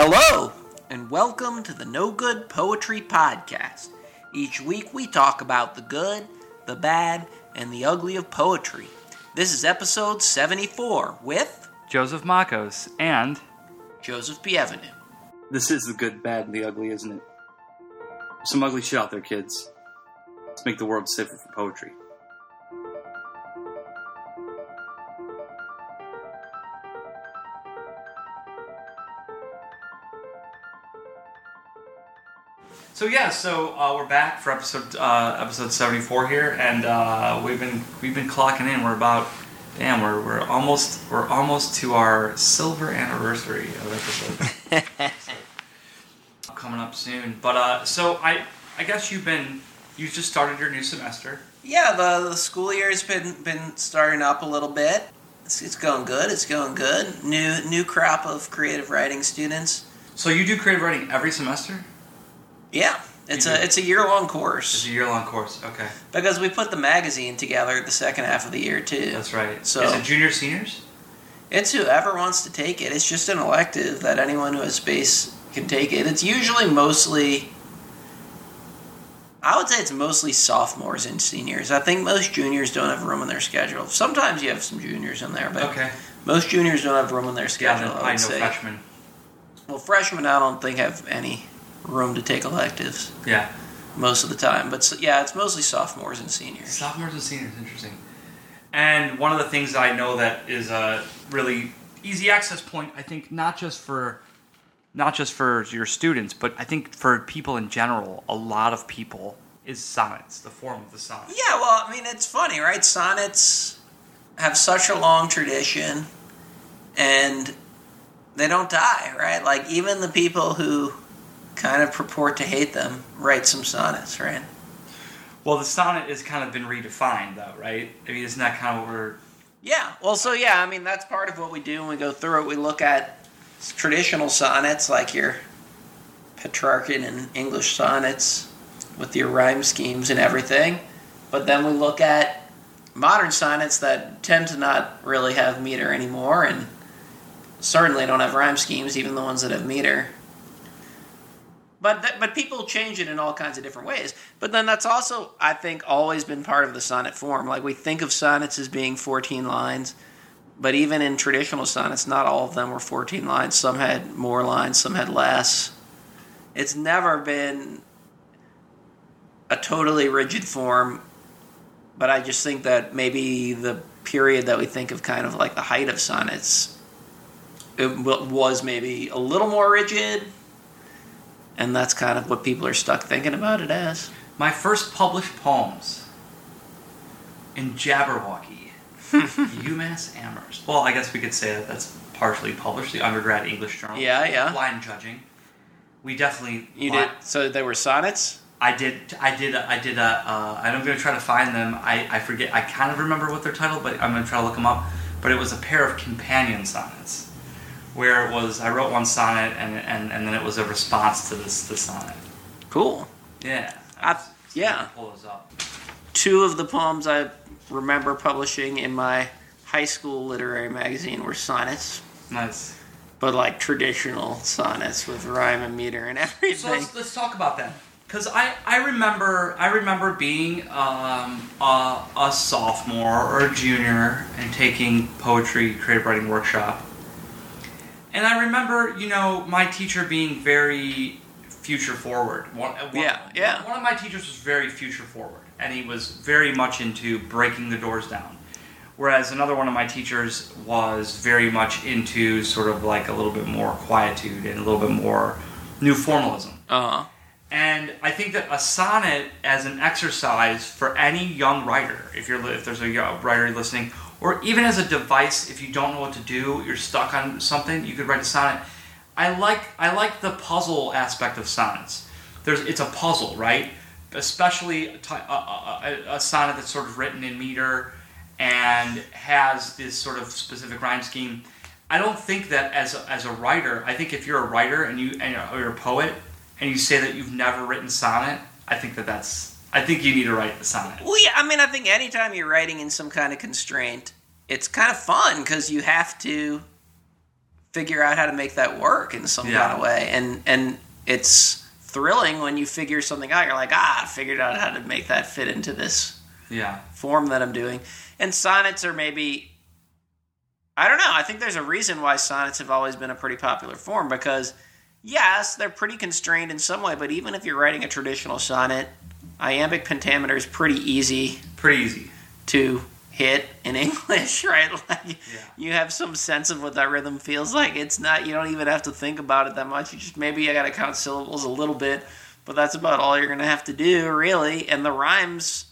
Hello, and welcome to the No Good Poetry Podcast. Each week we talk about the good, the bad, and the ugly of poetry. This is episode 74 with Joseph Makos and Joseph Bienvenu. This is the good, bad, and the ugly, isn't it? Some ugly shit out there, kids. Let's make the world safer for poetry. So yeah, so uh, we're back for episode uh, episode seventy four here, and uh, we've been we've been clocking in. We're about damn, we're we're almost we're almost to our silver anniversary of episode. Coming up soon, but uh, so I I guess you've been you just started your new semester. Yeah, the, the school year's been been starting up a little bit. It's, it's going good. It's going good. New new crop of creative writing students. So you do creative writing every semester? Yeah, it's You a do. it's a year long course. It's a year long course. Okay, because we put the magazine together the second half of the year too. that's right. So- is it junior seniors? It's whoever wants to take it. It's just an elective that anyone who has space can take it. It's usually mostly. I would say it's mostly sophomores and seniors. I think most juniors don't have room in their schedule. Sometimes you have some juniors in there, but Okay. most juniors don't have room in their schedule. then I I would know say. freshmen. Well, freshmen I don't think have any room to take electives Yeah. most of the time. But s- yeah, it's mostly sophomores and seniors. Sophomores and seniors, interesting. And one of the things that I know that is a really easy access point, I think, not just for not just for your students, but I think for people in general, a lot of people is sonnets, the form of the sonnet. Yeah, well, I mean, it's funny, right? Sonnets have such a long tradition, and they don't die, right? Like even the people who kind of purport to hate them write some sonnets, right? Well, the sonnet has kind of been redefined, though, right? I mean, isn't that kind of what we're Yeah. Well, so yeah, I mean, that's part of what we do when we go through it. We look at traditional sonnets like your Petrarchan and English sonnets with your rhyme schemes and everything, but then we look at modern sonnets that tend to not really have meter anymore and certainly don't have rhyme schemes, even the ones that have meter. But th- but people change it in all kinds of different ways. But then that's also, I think, always been part of the sonnet form. Like we think of sonnets as being 14 lines, but even in traditional sonnets, not all of them were 14 lines. Some had more lines, some had less. It's never been a totally rigid form, but I just think that maybe the period that we think of kind of like the height of sonnets it wa- was maybe a little more rigid and that's kind of what people are stuck thinking about it as. My first published poems in Jabberwocky, UMass Amherst. Well, I guess we could say that that's partially published, the undergrad English journal. Yeah, yeah. Blind judging. We definitely. You li- did so they were sonnets. I did. I did. I did. A, uh, I'm going to try to find them. I, I forget. I kind of remember what they're titled, but I'm going to try to look them up. But it was a pair of companion sonnets, where it was. I wrote one sonnet, and and, and then it was a response to this the sonnet. Cool. Yeah. I- yeah. Pull those up. Two of the poems I remember publishing in my high school literary magazine were sonnets, Nice. but like traditional sonnets with rhyme and meter and So everything. let's, let's talk about them. Because I, I remember I remember being um, a, a sophomore or a junior and taking poetry creative writing workshop, and I remember you know my teacher being very future forward. One, one, Yeah, yeah. One of my teachers was very future forward, and he was very much into breaking the doors down. Whereas another one of my teachers was very much into sort of like a little bit more quietude and a little bit more new formalism. Uh huh. And I think that a sonnet as an exercise for any young writer, if you're if there's a writer listening, or even as a device, if you don't know what to do, you're stuck on something, you could write a sonnet. I like I like the puzzle aspect of sonnets. There's it's a puzzle, right? Especially a, a, a, sonnet that's sort of written in meter and has this sort of specific rhyme scheme. I don't think that as a, as a writer. I think if you're a writer and you and you're, you're a poet and you say that you've never written sonnet, I think that that's. I think you need to write the sonnet. Well, yeah, I mean, I think anytime you're writing in some kind of constraint, it's kind of fun because you have to figure out how to make that work in some Yeah. kind of way. And and it's thrilling when you figure something out. You're like, ah, I figured out how to make that fit into this Yeah. form that I'm doing. And sonnets are maybe I don't know. I think there's a reason why sonnets have always been a pretty popular form because yes, they're pretty constrained in some way, but even if you're writing a traditional sonnet, iambic pentameter is pretty easy Pretty easy. to hit in English, right? Like Yeah. you have some sense of what that rhythm feels like. It's not you don't even have to think about it that much. You just maybe you got to count syllables a little bit, but that's about all you're going to have to do, really. And the rhymes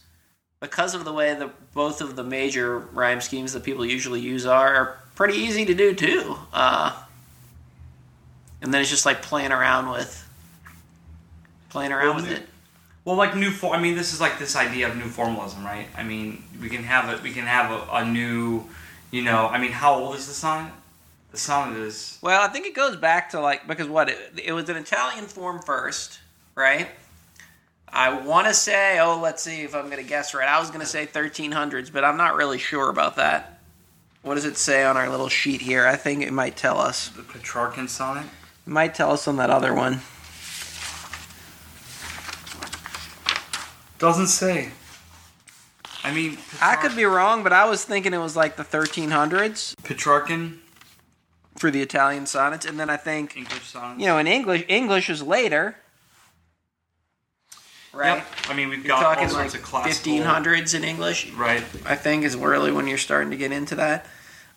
because of the way the both of the major rhyme schemes that people usually use are, are pretty easy to do too. Uh, and then it's just like playing around with playing around Well, with it- it. Well, like new form. I mean, this is like this idea of new formalism, right? I mean, we can have it. We can have a, a new, you know. I mean, how old is the sonnet? The sonnet is Well, I think it goes back to like because what it, it was an Italian form first, right? I want to say, oh, let's see if I'm going to guess right. I was going to say 1300s, but I'm not really sure about that. What does it say on our little sheet here? I think it might tell us. the Petrarchan sonnet. It might tell us on that other one. Doesn't say. I mean, I could be wrong, but I was thinking it was like the 1300s Petrarchan for the Italian sonnets, and then I think English sonnet. you know in English English is later, right? Yep. I mean, we've You're got all talking sorts like of classical. 1500s in English. Right. I think is really when you're starting to get into that.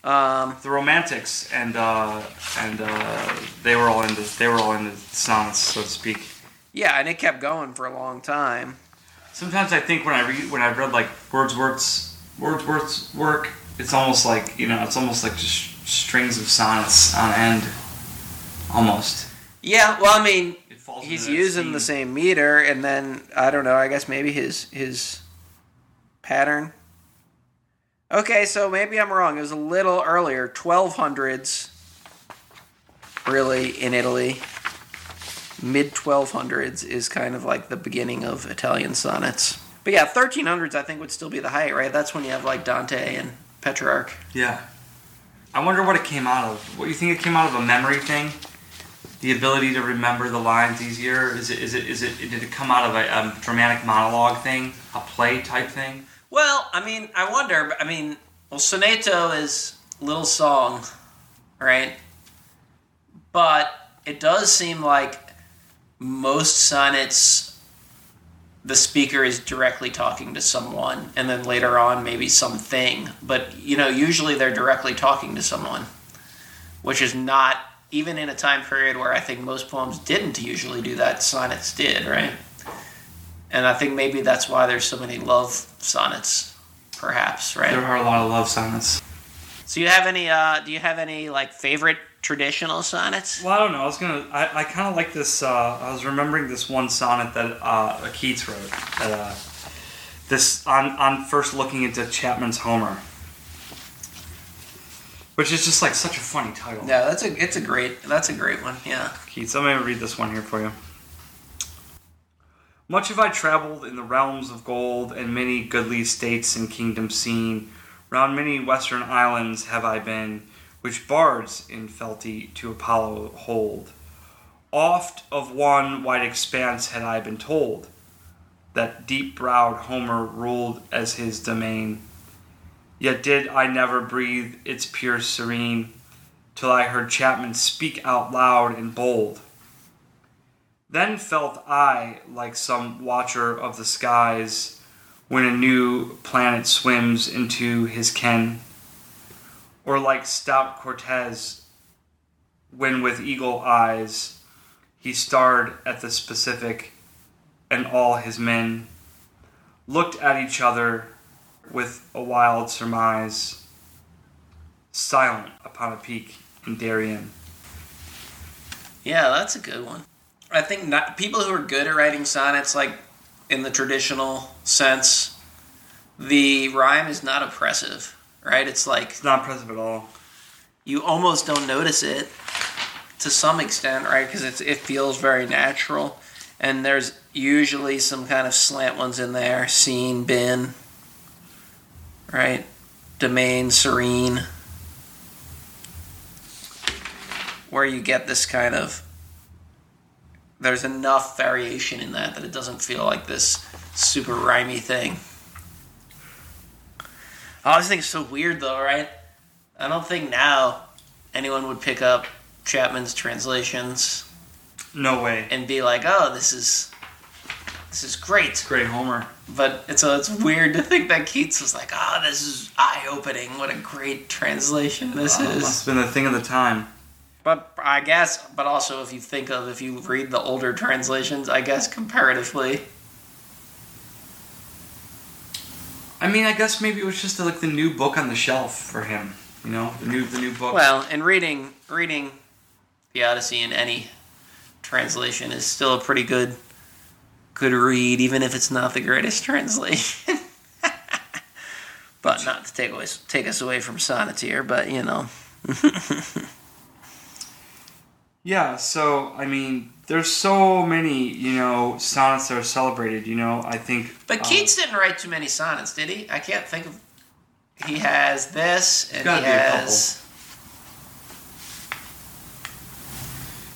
Um, The Romantics and uh, and uh, they were all into they were all into sonnets, so to speak. yeah, and it kept going for a long time. Sometimes I think when I read when I've read like Wordsworth's Wordsworth's work, it's almost like you know it's almost like just strings of sonnets on end, almost. Yeah, well, I mean, he's using the same meter, and then I don't know. I guess maybe his his pattern. Okay, so maybe I'm wrong. It was a little earlier, 1200s. Really, in Italy, mid 1200s is kind of like the beginning of Italian sonnets. But yeah, 1300s I think would still be the height, right? That's when you have like Dante and Petrarch. Yeah. I wonder what it came out of. What you think it came out of a memory thing? The ability to remember the lines easier? Is it is it is it did it come out of a, a dramatic monologue thing, a play type thing? Well, I mean, I wonder. I mean, well, soneto is little song, right? But it does seem like most sonnets, the speaker is directly talking to someone, and then later on, maybe something. But, you know, usually they're directly talking to someone, which is not, even in a time period where I think most poems didn't usually do that, sonnets did, right? And I think maybe that's why there's so many love sonnets, perhaps, right? There are a lot of love sonnets. So you have any? Uh, do you have any like favorite traditional sonnets? Well, I don't know. I was gonna. I, I kind of like this. Uh, I was remembering this one sonnet that uh, Keats wrote. That, uh, this on on first looking into Chapman's Homer, which is just like such a funny title. Yeah, that's a it's a great that's a great one. Yeah. Keats. I'm gonna read this one here for you. Much have I travelled in the realms of gold, and many goodly states and kingdoms seen. Round many western islands have I been, which bards in fealty to Apollo hold. Oft of one wide expanse had I been told, that deep browed Homer ruled as his domain. Yet did I never breathe its pure serene, till I heard Chapman speak out loud and bold. Then felt I like some watcher of the skies when a new planet swims into his ken, or like stout Cortez when with eagle eyes he starred at the Pacific and all his men looked at each other with a wild surmise, silent upon a peak in Darien. Yeah, that's a good one. I think not, people who are good at writing sonnets, like in the traditional sense, the rhyme is not oppressive, right? It's like It's not impressive at all. you almost don't notice it to some extent, right? Because it's it feels very natural, and there's usually some kind of slant ones in there. Seen, bin, right? Domain, serene. where you get this kind of there's enough variation in that that it doesn't feel like this super rhymy thing. I always think it's so weird though, right? I don't think now anyone would pick up Chapman's translations No way. and be like, "Oh, this is this is great." Great Homer. But it's so it's weird to think that Keats was like, "Oh, this is eye opening. What a great translation this Uh, is." must have been the thing of the time. But I guess, but also if you think of if you read the older translations, I guess comparatively, I mean, I guess maybe it was just like the new book on the shelf for him. You know, the new the new book. well, and reading reading the Odyssey in any translation is still a pretty good good read, even if it's not the greatest translation. but not to take away take us away from sonneteer, but you know. Yeah, so I mean, there's so many, you know, sonnets that are celebrated. You know, I think. But uh, Keats didn't write too many sonnets, did he? I can't think of. He has this, and he be a couple. has.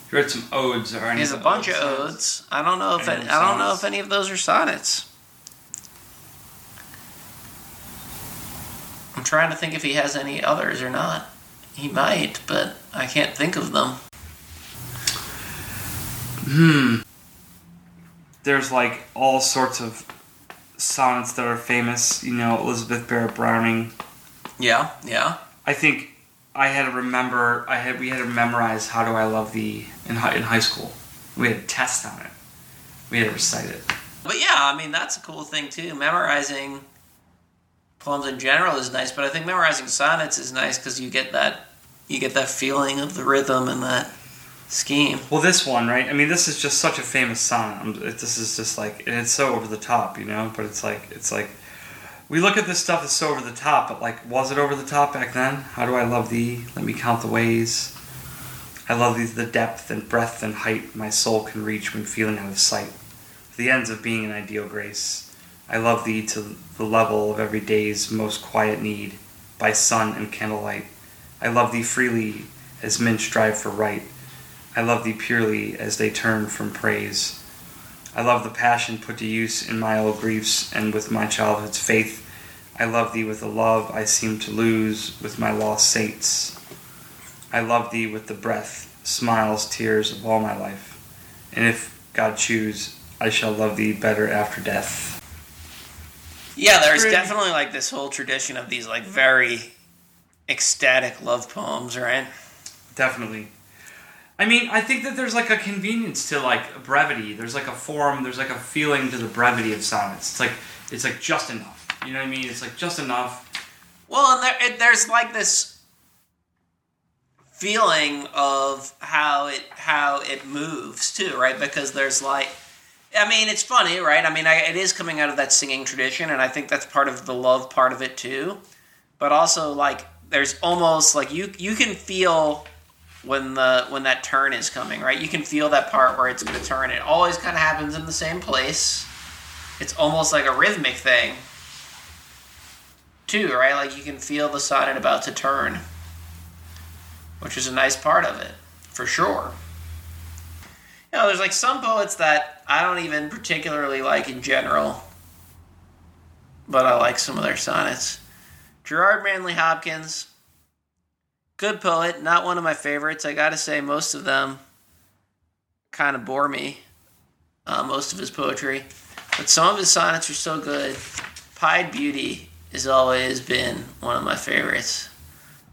he wrote some odes or any He has a bunch of odes. I don't know if any, I don't know if any of those are sonnets. I'm trying to think if he has any others or not. He might, but I can't think of them. Hmm. There's like all sorts of sonnets that are famous. You know, Elizabeth Barrett Browning. Yeah, yeah. I think I had to remember. I had we had to memorize "How Do I Love Thee" in high, in high school. We had a test on it. We had to recite it. But yeah, I mean that's a cool thing too. Memorizing poems in general is nice, but I think memorizing sonnets is nice because you get that you get that feeling of the rhythm and that scheme. Well, this one, right? I mean, this is just such a famous it- This is just like, and it's so over the top, you know. But it's like, it's like, we look at this stuff as so over the top, but like, was it over the top back then? How do I love thee? Let me count the ways. I love thee the depth and breadth and height my soul can reach when feeling out of sight. The ends of being an ideal grace. I love thee to the level of every day's most quiet need, by sun and candlelight. I love thee freely as men strive for right. I love thee purely as they turn from praise. I love the passion put to use in my old griefs and with my childhood's faith. I love thee with a love I seem to lose with my lost saints. I love thee with the breath, smiles, tears of all my life. And if God choose, I shall love thee better after death. Yeah, there's Pretty- definitely like this whole tradition of these like very ecstatic love poems, right? Definitely. I mean, I think that there's like a convenience to like brevity. There's like a form. There's like a feeling to the brevity of sonnets. It's like it's like just enough. You know what I mean? It's like just enough. Well, and there, it, there's like this feeling of how it how it moves too, right? Because there's like, I mean, it's funny, right? I mean, I, it is coming out of that singing tradition, and I think that's part of the love part of it too. But also, like, there's almost like you you can feel when the when that turn is coming, right? You can feel that part where it's going to turn. It always kind of happens in the same place. It's almost like a rhythmic thing too, right? Like you can feel the sonnet about to turn, which is a nice part of it, for sure. You know, there's like some poets that I don't even particularly like in general, but I like some of their sonnets. Gerard Manley Hopkins, good poet, not one of my favorites. I gotta say, most of them kind of bore me, uh, most of his poetry. But some of his sonnets are so good. Pied Beauty has always been one of my favorites.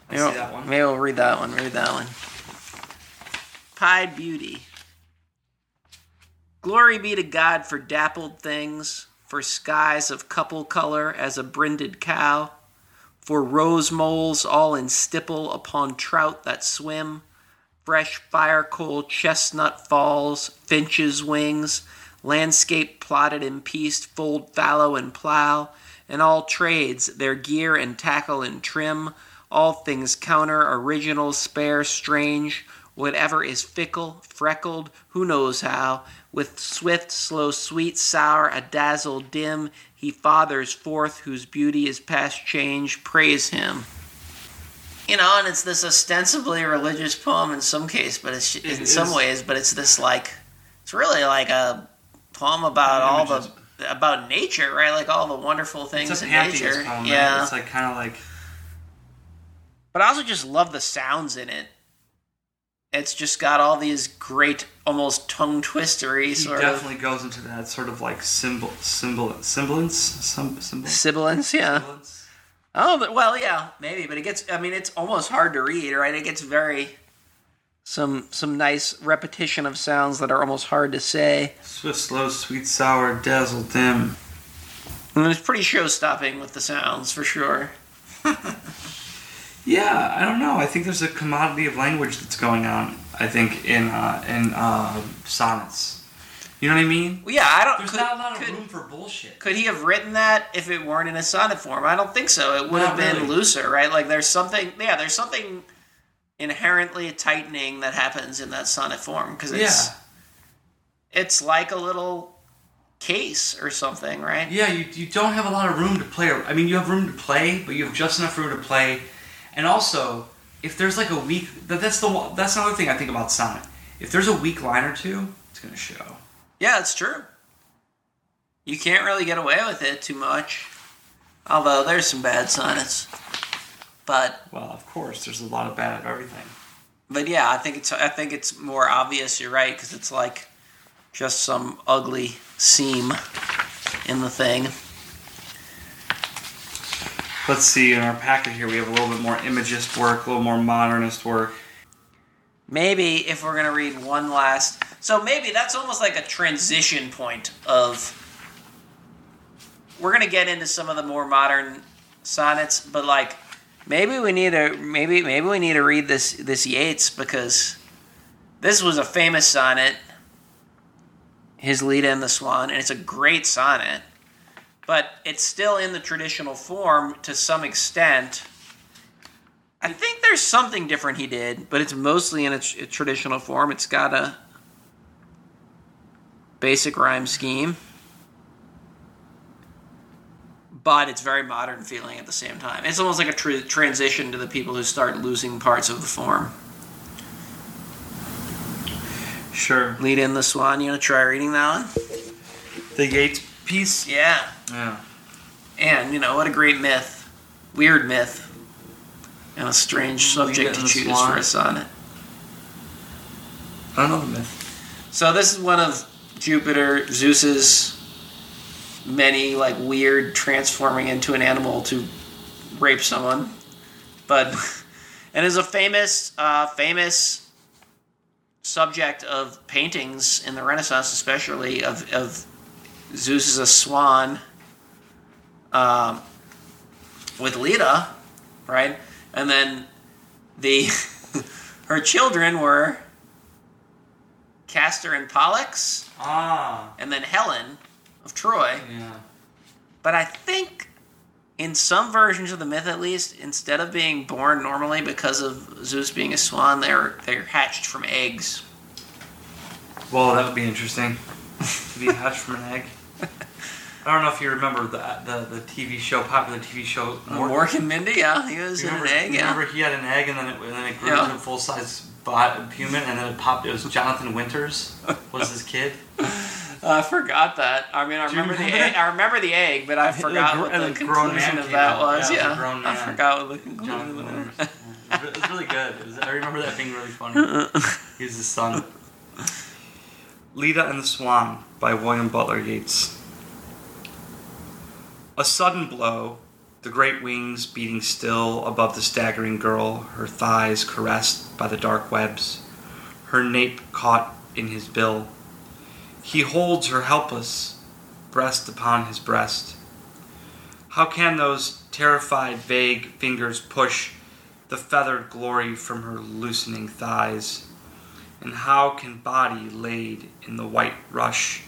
That one. Maybe we'll read that one. Read that one. Pied Beauty. Glory be to God for dappled things, for skies of couple color as a brinded cow, for rose moles all in stipple upon trout that swim, fresh fire coal chestnut falls, finches' wings, landscape plotted in pieced fold fallow and plow, and all trades, their gear and tackle and trim, all things counter, original, spare, strange, whatever is fickle, freckled, who knows how, with swift, slow, sweet, sour, a dazzle dim, he fathers forth whose beauty is past change, praise him. you know, and it's this ostensibly religious poem in some case, but it's It in some ways, but it's this like it's really like a poem about all the about nature, right? Like all the wonderful things It's a in nature. poem, right? yeah, It's like kind of like but I also just love the sounds in it. It's just got all these great, almost tongue twistery he sort definitely goes into that sort of like symbol symbol semblance some symbol sibilance. Yeah. semblance. Oh, well, yeah, maybe, but it gets. I mean, it's almost hard to read, right? It gets very some some nice repetition of sounds that are almost hard to say. Swift, slow, sweet, sour, dazzle, dim. And it's pretty show stopping with the sounds for sure. Yeah, I don't know. I think there's a commodity of language that's going on. I think in uh, in uh, sonnets. You know what I mean? Well, yeah, I don't. There's could, not a lot of could, room for bullshit. could he have written that if it weren't in a sonnet form? I don't think so. It would Not have been really. looser, right? Like there's something. Yeah, there's something inherently tightening that happens in that sonnet form because it's Yeah, it's like a little case or something, right? yeah. You, you don't have a lot of room to play. I mean, you have room to play, but you have just enough room to play. And also, if there's like a weak, that, that's the one- that's another thing I think about sonnet. If there's a weak line or two, it's gonna show. Yeah, it's true. You can't really get away with it too much. Although there's some bad sonnets. But Well, of course, there's a lot of bad of everything. but yeah, I think it's I think it's more obvious you're right cuz it's like just some ugly seam in the thing. Let's see, in our packet here, we have a little bit more imagist work, a little more modernist work. Maybe if we're going to read one last So maybe that's almost like a transition point of we're going to get into some of the more modern sonnets, but like maybe we need to maybe maybe we need to read this this Yeats because this was a famous sonnet his Leda and the Swan and it's a great sonnet but it's still in the traditional form to some extent I think there's something different he did but it's mostly in a, tr- a traditional form it's got a basic rhyme scheme but it's very modern feeling at the same time. It's almost like a tr- transition to the people who start losing parts of the form. Sure. Leda and the Swan. You want to try reading that one? The Yeats piece? Yeah. Yeah. And, you know, what a great myth. Weird myth. And a strange subject to choose for a sonnet. I don't know the myth. So this is one of Jupiter, Zeus's many like weird transforming into an animal to rape someone, but and is a famous uh, famous subject of paintings in the Renaissance, especially of of Zeus as a swan um, with Leda, right? And then the her children were Castor and Pollux, Ah. and then Helen of Troy. Yeah. But I think in some versions of the myth, at least, instead of being born normally because of Zeus being a swan, they're they're hatched from eggs. Well, that would be interesting. to be hatched from an egg. I don't know if you remember the the, the TV show, popular TV show. Uh, Mork. Mork and Mindy, yeah, he was remember, an egg, yeah. remember he had an egg and then it, and then it grew Yeah. into a full size human and then it popped. It was Jonathan Winters was his kid. I forgot that. I mean, I you remember the egg. I remember the egg, but I forgot gr- what the the grown conclusion man of that out. was. Yeah, was Yeah, grown I forgot what the conclusion of that. Was it was really good. Was, I remember that being really funny. He was his son. Leda and the Swan by William Butler Yeats. A sudden blow, the great wings beating still above the staggering girl, her thighs caressed by the dark webs, her nape caught in his bill. He holds her helpless, breast upon his breast. How can those terrified, vague fingers push the feathered glory from her loosening thighs? And how can body laid in the white rush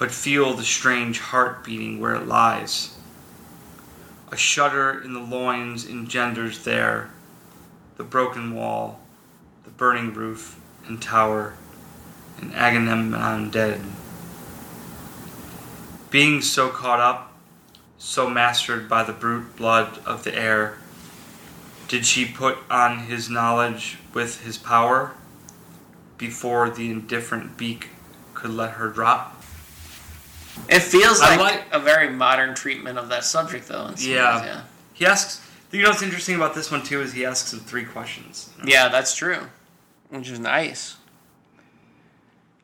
but feel the strange heart beating where it lies? A shudder in the loins engenders there the broken wall, the burning roof and tower, and Agamemnon dead. Being so caught up, so mastered by the brute blood of the air, Did she put on his knowledge with his power before the indifferent beak could let her drop? It feels I like, like- a very modern treatment of that subject, though. in some Yeah. ways, yeah. He asks. You know what's interesting about this one too is he asks him three questions. Yeah, that's true, which is nice.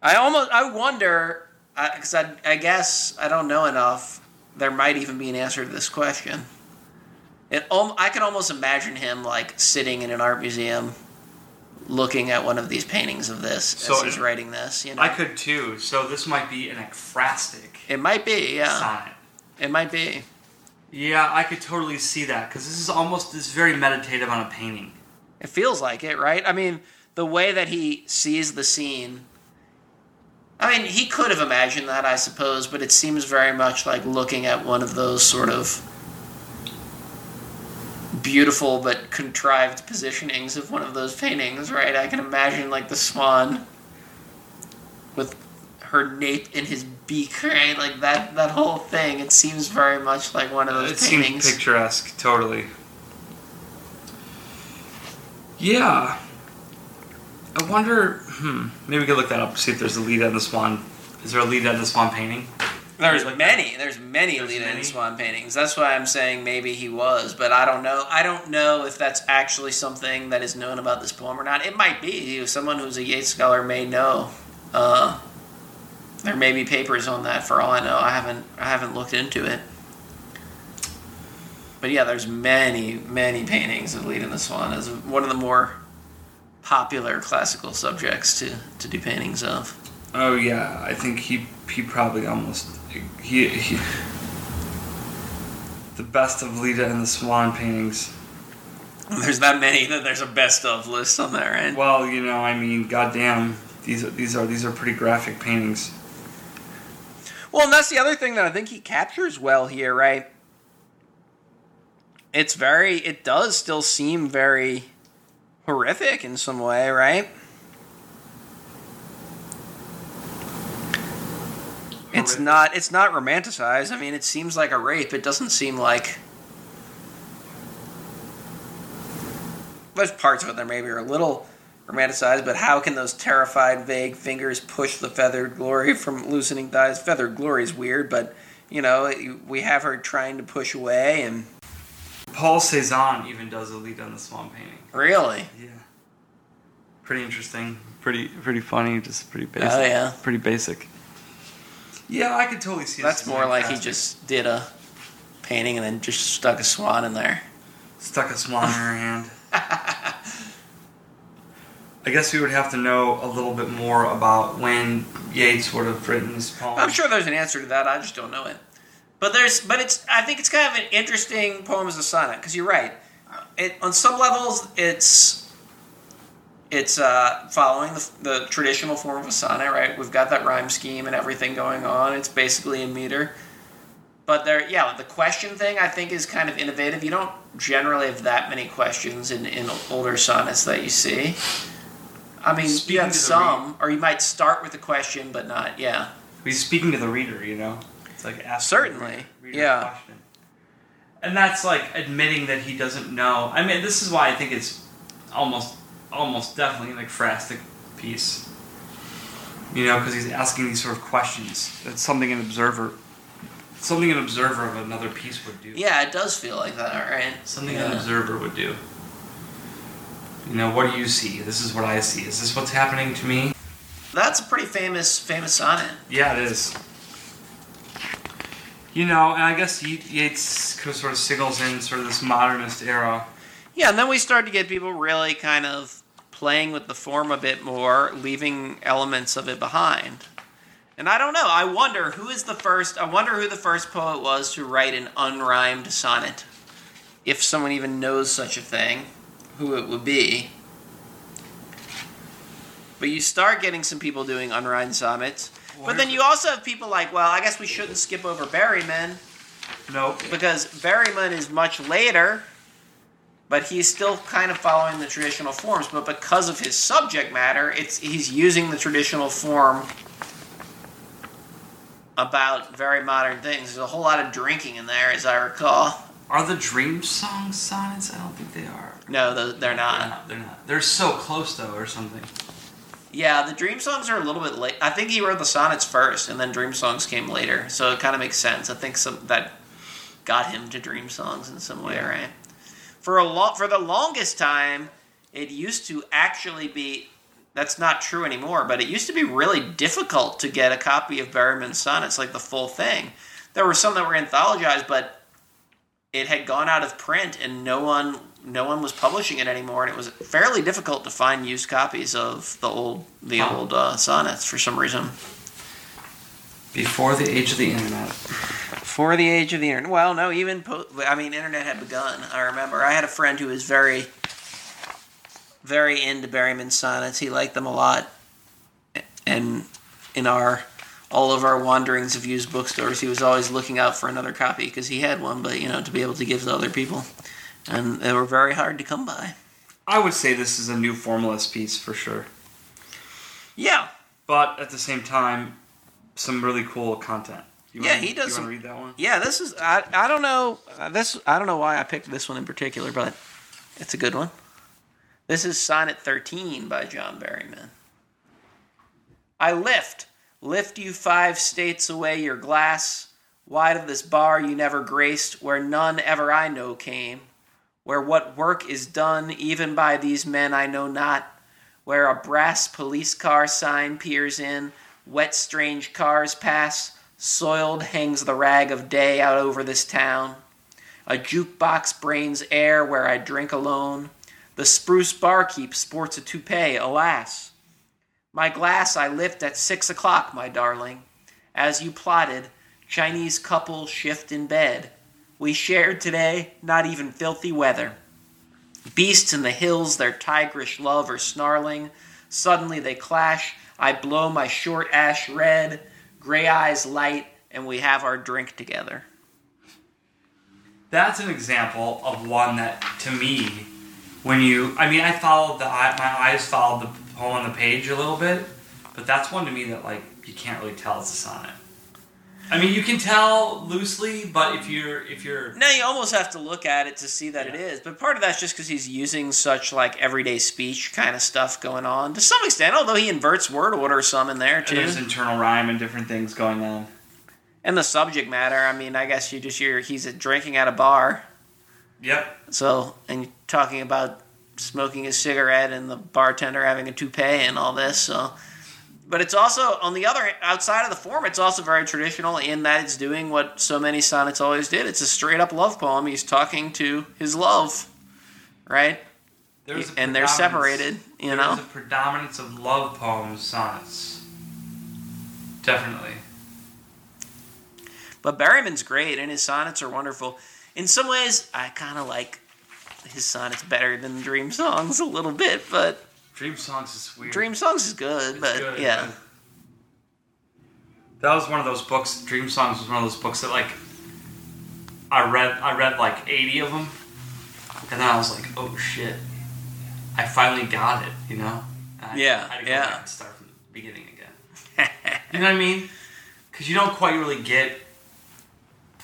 I almost, I wonder, because I, I guess I don't know enough. There might even be an answer to this question. It, I can almost imagine him like sitting in an art museum, looking at one of these paintings of this So as he's it- writing this. You know, I could too. So this might be an ekphrastic it might be, yeah, sonnet. it might be. Yeah, I could totally see that because this is almost this very meditative on a painting. It feels like it, right? I mean, the way that he sees the scene. I mean, he could have imagined that, I suppose, but it seems very much like looking at one of those sort of beautiful but contrived positionings of one of those paintings, right? I can imagine like the swan with her nape in his beak, right? Like that that whole thing. It seems very much like one of those it paintings. seems picturesque, totally. Yeah. I wonder. Hmm. Maybe we could look that up. See if there's a Leda and the Swan. Is there a Leda and the Swan painting? There's Like- many. There's many There's Leda many? and Swan paintings. That's why I'm saying maybe he was, but I don't know. I don't know if that's actually something that is known about this poem or not. It might be. Someone who's a Yeats scholar may know. Uh, there may be papers on that for all I know. I haven't. I haven't looked into it. But yeah, there's many, many paintings of Leda and the Swan as one of the more popular classical subjects to, to do paintings of. Oh yeah, I think he he probably almost he, he the best of Leda and the Swan paintings. There's that many that there's a best of list on there, right? Well, you know, I mean, goddamn, these are these are these are pretty graphic paintings. Well, and that's the other thing that I think he captures well here, right? It's very, it does still seem very horrific in some way, right? It's not, it's not romanticized. I mean, it seems like a rape. It doesn't seem like. There's parts of it that maybe are a little romanticized, but how can those terrified, vague fingers push the feathered glory from loosening thighs? Feathered glory is weird, but you know, we have her trying to push away, and Paul Cézanne even does a Leda and the Swan painting. really, Yeah. Pretty interesting. Pretty pretty funny. Just pretty basic. oh yeah, Pretty basic. Yeah, I could totally see. that's more like he just did a painting and then just stuck a swan in there. stuck a swan in her hand. I guess we would have to know a little bit more about when Yeats would have written this poem. I'm sure there's an answer to that. I just don't know it. But there's, but it's. I think it's kind of an interesting poem as a sonnet because you're right. It on some levels it's it's uh, following the, the traditional form of a sonnet, right? We've got that rhyme scheme and everything going on. It's basically in meter. But there, yeah, the question thing I think is kind of innovative. You don't generally have that many questions in, in older sonnets that you see. I mean, Speaking you have some, or you might start with a question, but not, yeah. He's speaking to the reader, you know. It's like asking Certainly, the reader, yeah. a question. And that's like admitting that he doesn't know. I mean, this is why I think it's almost, almost definitely an ekphrastic piece. You know, because he's asking these sort of questions. It's something an observer, something an observer of another piece would do. Yeah, it does feel like that, all right. Something yeah. an observer would do. You know, what do you see? This is what I see. Is this what's happening to me? That's a pretty famous famous sonnet. Yeah, it is. You know, and I guess Ye- Yeats sort of signals in sort of this modernist era. Yeah, and then we started to get people really kind of playing with the form a bit more, leaving elements of it behind. And I don't know. I wonder who is the first. I wonder who the first poet was to write an unrhymed sonnet. If someone even knows such a thing, who it would be. But you start getting some people doing unrhymed sonnets. But then you also have people like, well, I guess we shouldn't skip over Berryman Nope. because Berryman is much later, but he's still kind of following the traditional forms. But because of his subject matter, it's he's using the traditional form about very modern things. There's a whole lot of drinking in there, as I recall. Are the Dream songs sonnets? I don't think they are. No, the, they're They're not. not. They're not. They're so close though, or something. Yeah, the Dream Songs are a little bit late. I think he wrote the sonnets first, and then Dream Songs came later. So it kind of makes sense. I think some that got him to Dream Songs in some way, Yeah. right? For a lo- for the longest time, it used to actually be. That's not true anymore, but it used to be really difficult to get a copy of Berryman's sonnets, like the full thing. There were some that were anthologized, but it had gone out of print, and no one no one was publishing it anymore, and it was fairly difficult to find used copies of the old the old uh, sonnets for some reason. Before the age of the internet. For the age of the internet, well, no, even po- I mean, internet had begun. I remember I had a friend who was very, very into Berryman sonnets. He liked them a lot, and in our all of our wanderings of used bookstores, he was always looking out for another copy because he had one, but you know, to be able to give to other people, and they were very hard to come by. I would say this is a new formalist piece for sure. Yeah, But at the same time, some really cool content. You Yeah, wanna- he does You some- want read that one? Yeah, this is I, I don't know uh, this I don't know why I picked this one in particular, but it's a good one. This is Sonnet 13 by John Berryman. I lift, lift you five states away your glass, wide of this bar you never graced, where none ever I know came, where what work is done even by these men I know not, where a brass police car sign peers in, wet strange cars pass, soiled hangs the rag of day out over this town. A jukebox brains air where I drink alone. The spruce barkeep sports a toupee, alas. My glass I lift at six o'clock, my darling. As you plotted, Chinese couple shift in bed. We shared today, not even filthy weather. Beasts in the hills, their tigerish love are snarling. Suddenly they clash. I blow my short ash red, gray eyes light, and we have our drink together. That's an example of one that, to me, when you, I mean, I followed the, my eyes followed the poem on the page a little bit, but that's one to me that like you can't really tell it's a sonnet. I mean, you can tell loosely, but if you're if you're Now you almost have to look at it to see that it Yeah. is, but part of that's just because he's using such like everyday speech kind of stuff going on to some extent. Although he inverts word order some in there too, there's internal rhyme and different things going on. and the subject matter. I mean, I guess you just hear he's drinking at a bar, Yep. so and you're talking about smoking a cigarette and the bartender having a toupee and all this. So, but it's also on the other outside of the form, it's also very traditional in that it's doing what so many sonnets always did. It's a straight up love poem. He's talking to his love, right? There's and they're separated. You there's know, a predominance of love poems, sonnets. Definitely. but Berryman's great and his sonnets are wonderful. In some ways, I kind of like his sonnets better than Dream Songs a little bit, but Dream Songs is weird. Dream Songs is good. It's but good, yeah, but- That was one of those books. Dream Songs was one of those books that like I read. I read like eighty of them, and then I was like, "Oh shit!" I finally got it. You know? I, Yeah, I had to go yeah. back and start from the beginning again. You know what I mean? Because you don't quite really get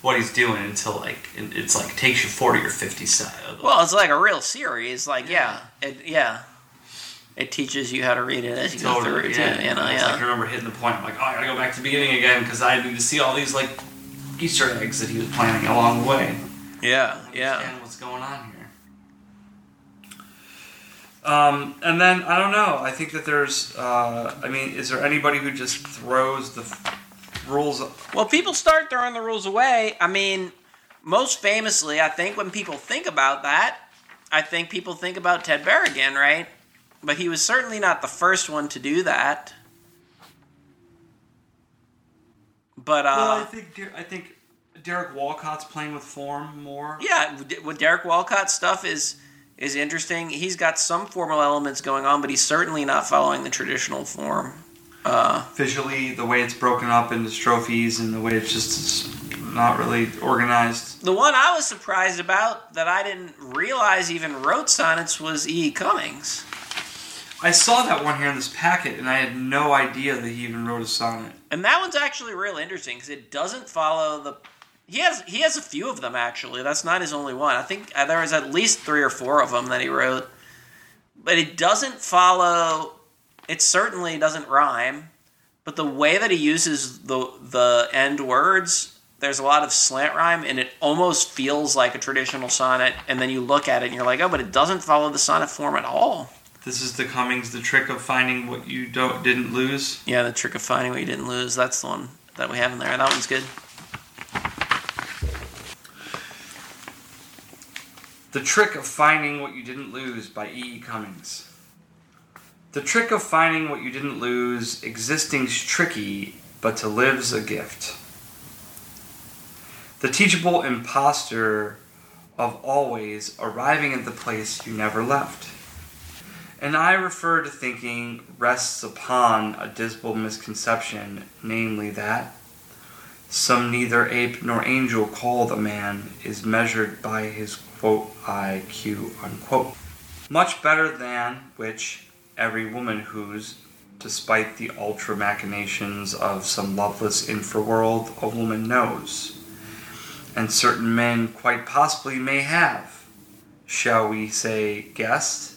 what he's doing until like it's like takes you forty or fifty side. Uh, well, it's like a real series. Like, yeah, it, yeah, it teaches you how to read it as you go through it too. You know, It's like yeah. I remember hitting the point. I'm like, oh, I gotta go back to the beginning again because I need to see all these like Easter eggs that he was planning along the way. Yeah, yeah. Understand what's going on here. Um, and then I don't know. I think that there's. Uh, I mean, is there anybody who just throws the f- rules? Well, people start throwing the rules away. I mean, most famously, I think when people think about that, I think people think about Ted Berrigan, right? But he was certainly not the first one to do that. But uh, well, I think I think Derek Walcott's playing with form more. yeah, with Derek Walcott's stuff is is interesting. He's got some formal elements going on, but he's certainly not following the traditional form. Uh, Visually, the way it's broken up into strophes and the way it's just not really organized. the one I was surprised about that I didn't realize even wrote sonnets was E. E. Cummings. I saw that one here in this packet, and I had no idea that he even wrote a sonnet. And that one's actually real interesting because it doesn't follow the. He has he has a few of them actually. That's not his only one. I think uh, there was at least three or four of them that he wrote, but it doesn't follow. It certainly doesn't rhyme, but the way that he uses the the end words, there's a lot of slant rhyme, and it almost feels like a traditional sonnet. And then you look at it and you're like, oh, but it doesn't follow the sonnet form at all. This is the Cummings, the trick of finding what you don't didn't lose. Yeah, the trick of finding what you didn't lose. That's the one that we have in there. That one's good. The Trick of Finding What You Didn't Lose by E. E. Cummings. The trick of finding what you didn't lose, existing's tricky, but to live's a gift. The teachable impostor of always arriving at the place you never left. And I refer to thinking rests upon a dismal misconception, namely that some neither ape nor angel called a man is measured by his quote IQ unquote. Much better than which every woman whose, despite the ultra machinations of some loveless infraworld, a woman knows, and certain men quite possibly may have, shall we say, guessed?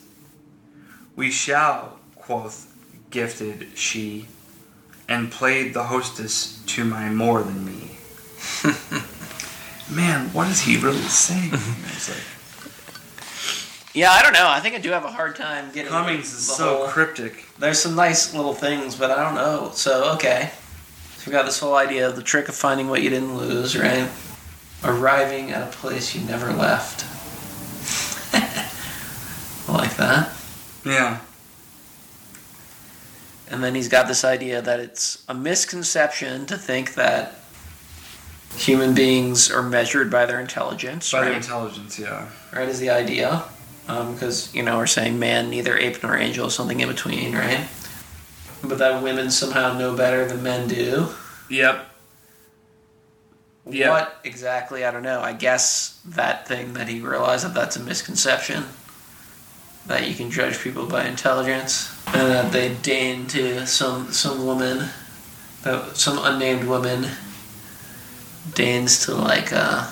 We shall, quoth gifted she, and played the hostess to my more than me. Man, what is he really saying? It's like, Yeah, I don't know. I think I do have a hard time getting. Cummings is the so whole- cryptic. There's some nice little things, but I don't know. So okay, so we got this whole idea of the trick of finding what you didn't lose, right? Arriving at a place you never left. I like that. Yeah. And then he's got this idea that it's a misconception to think that human beings are measured by their intelligence. By right? their intelligence, yeah. right, is the idea. Um, because, you know, we're saying man, neither ape nor angel, something in between, right? But that women somehow know better than men do. Yep. Yeah. What exactly? I don't know. I guess that thing that he realized that that's a misconception. That you can judge people by intelligence. And that they deign to some, some woman, that some unnamed woman deigns to, like, uh,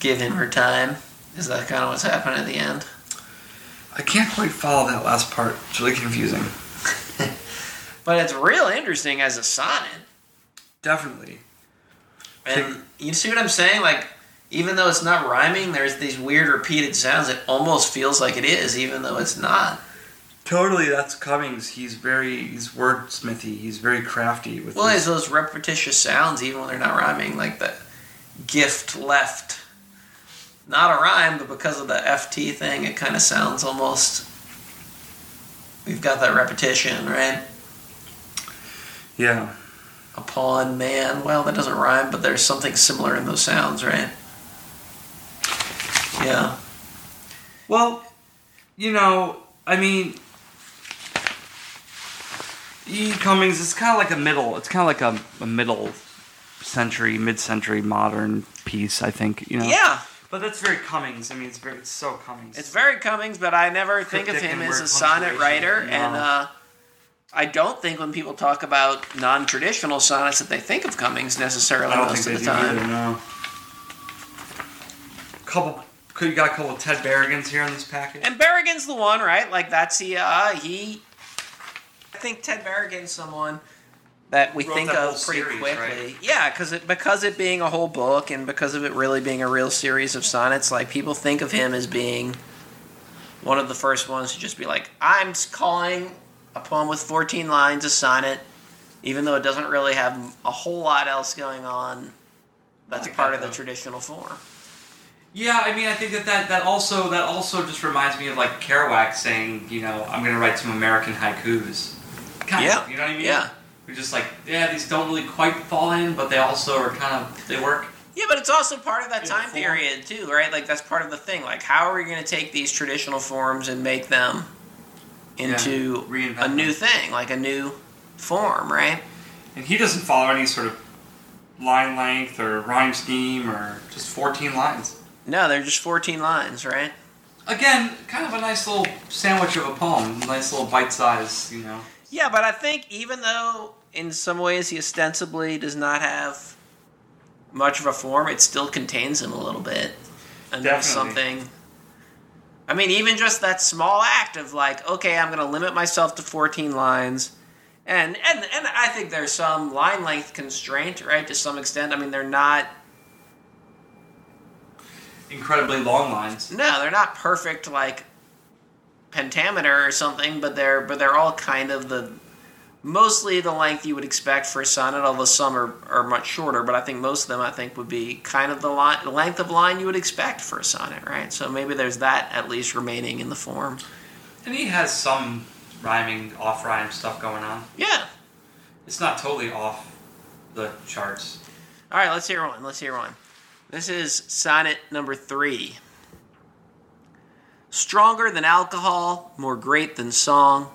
give him her time. Is that kind of what's happening at the end? I can't quite follow that last part. It's really confusing. But it's real interesting as a sonnet. Definitely. And you see what I'm saying? Like, even though it's not rhyming, there's these weird repeated sounds. It almost feels like it is, even though it's not. Totally, that's Cummings. He's very, he's wordsmithy. He's very crafty with Well, his- those repetitious sounds, even when they're not rhyming, like the gift left. Not a rhyme, but because of the FT thing, it kind of sounds almost. We've got that repetition, right? Yeah. Upon man. Well, that doesn't rhyme, but there's something similar in those sounds, right? Yeah. Well, you know, I mean, E. Cummings is kind of like a middle. It's kind of like a, a middle century, mid-century modern piece. I think you know. Yeah. But that's very Cummings. I mean, it's very, it's so Cummings. It's very Cummings, but I never think of Cryptic him and as a sonnet punctuation, writer, no. and uh, I don't think when people talk about non-traditional sonnets that they think of Cummings necessarily I don't most think of they the do time. either. No. Couple. Could you got a couple of Ted Berrigans here in this package? And Berrigan's the one, right? Like that's the uh, he. I think Ted Berrigan's someone that we Wrote think that of pretty series, quickly. right? Yeah, because it because it being a whole book and because of it really being a real series of sonnets, like people think of him as being one of the first ones to just be like, I'm calling a poem with 14 lines a sonnet, even though it doesn't really have a whole lot else going on. That's like part of the traditional form. Yeah, I mean, I think that, that that also that also just reminds me of like Kerouac saying, you know, I'm gonna write some American haikus. Kind Yeah, of, you know what I mean? yeah. We're just like, yeah, these don't really quite fall in, but they also are kind of they work. Yeah, but it's also part of that time form. period too, right? Like that's part of the thing. Like, how are we going to take these traditional forms and make them into reinvent a new thing, like a new form, right? And he doesn't follow any sort of line length or rhyme scheme or just 14 lines. No, they're just fourteen lines, right? Again, kind of a nice little sandwich of a poem, nice little bite size, you know. Yeah, but I think even though in some ways he ostensibly does not have much of a form, it still contains him a little bit. And there's Definitely. something. I mean, even just that small act of like, okay, I'm going to limit myself to 14 lines. And, and and I think there's some line length constraint, right, to some extent. I mean, they're not Incredibly long lines. no, they're not perfect like pentameter or something, but they're but they're all kind of the mostly the length you would expect for a sonnet, although some are, are much shorter, but I think most of them I think would be kind of the line length of line you would expect for a sonnet, right? So maybe there's that at least remaining in the form. And he has some rhyming, off rhyme stuff going on. Yeah. It's not totally off the charts. All right, let's hear one. Let's hear one. This is sonnet number three. Stronger than alcohol, more great than song,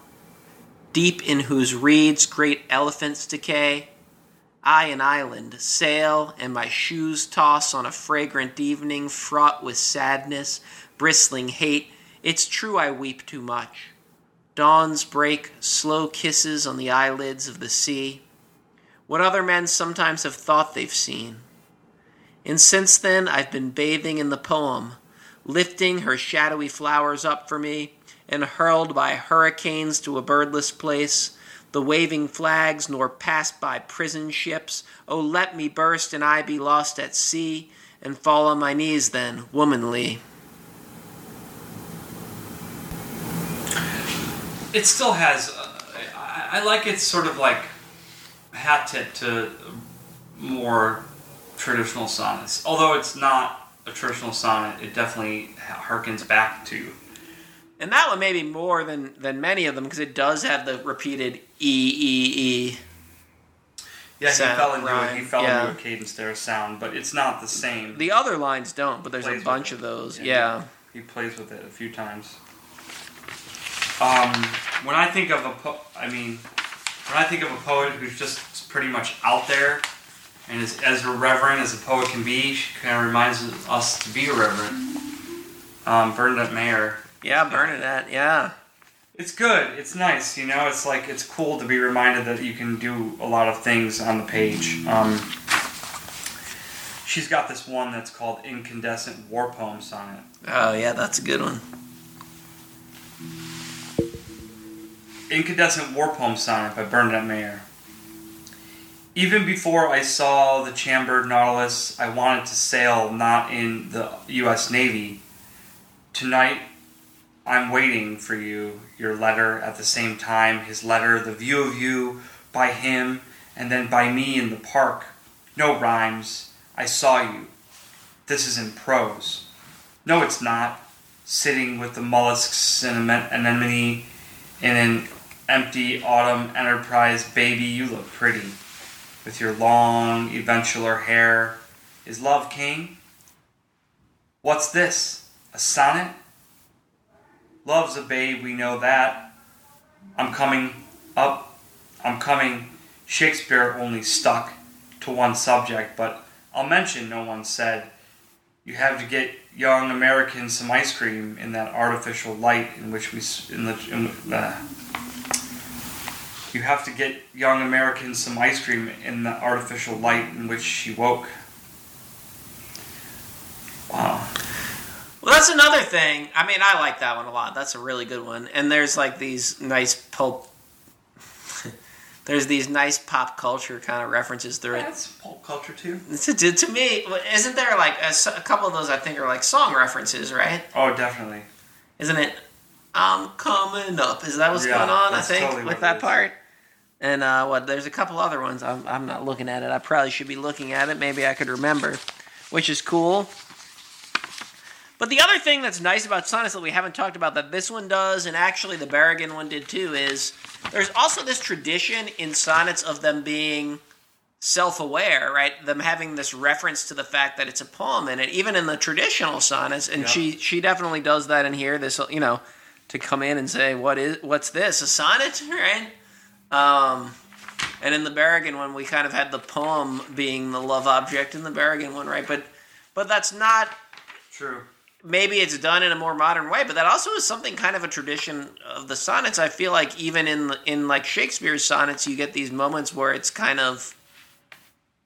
deep in whose reeds great elephants decay. I an island sail, and my shoes toss on a fragrant evening fraught with sadness, bristling hate. It's true I weep too much. Dawns break, slow kisses on the eyelids of the sea what other men sometimes have thought they've seen. And since then, I've been bathing in the poem, lifting her shadowy flowers up for me, and hurled by hurricanes to a birdless place, the waving flags nor passed by prison ships. Oh, let me burst and I be lost at sea, and fall on my knees then, womanly. It still has. Uh, I, I like it's sort of like hat tip to more traditional sonnets. Although it's not a traditional sonnet, it definitely harkens back to. And that one maybe more than, than many of them because it does have the repeated E, E, E. Yeah, he fell into it. rhyme, He fell yeah. into a cadence there, sound, but it's not the same. The other lines don't, but there's a bunch of those. Yeah. Yeah. He plays with it a few times. Um, when I think of a po- I mean, when I think of a poet who's just pretty much out there and is as irreverent as a poet can be, she kind of reminds us to be irreverent. Um, Bernadette Mayer. Yeah, Bernadette. Yeah. It's good. It's nice. You know, it's like it's cool to be reminded that you can do a lot of things on the page. Um, she's got this one that's called Incandescent War Poem Sonnet. Oh, yeah, that's a good one. Incandescent War Poem Sonnet by Bernadette Mayer. Even before I saw the chambered Nautilus, I wanted to sail not in the U.S. Navy. Tonight, I'm waiting for you, your letter at the same time, his letter, the view of you by him, and then by me in the park. No rhymes. I saw you. This is in prose. No, it's not. Sitting with the mollusks and anem- anemone in an empty autumn enterprise, baby, you look pretty. With your long, eventular hair. Is love king? What's this? A sonnet? Love's a babe, we know that. I'm coming up. I'm coming. Shakespeare only stuck to one subject, but I'll mention no one said you have to get young Americans some ice cream in that artificial light in which we in the in, uh, you have to get young Americans some ice cream in the artificial light in which she woke. Wow. Well, that's another thing. I mean, I like that one a lot. That's a really good one. And there's like these nice pulp. there's these nice pop culture kind of references through it. That's pulp culture too. To, to, to me, isn't there like a couple of those I think are like song references, right? Oh, definitely. Isn't it? I'm coming up. Is that what's Yeah, going on? I think with that part. And uh, what? There's a couple other ones. I'm, I'm not looking at it. I probably should be looking at it. Maybe I could remember, which is cool. But the other thing that's nice about sonnets that we haven't talked about that this one does, and actually the Berrigan one did too, is there's also this tradition in sonnets of them being self-aware, right? Them having this reference to the fact that it's a poem in it, even in the traditional sonnets. And Yeah. she she definitely does that in here. This you know to come in and say what is what's this a sonnet, right? Um, and in the Berrigan one, we kind of had the poem being the love object in the Berrigan one, right? But but that's not True. maybe it's done in a more modern way, but that also is something kind of a tradition of the sonnets. I feel like even in the, in like Shakespeare's sonnets, you get these moments where it's kind of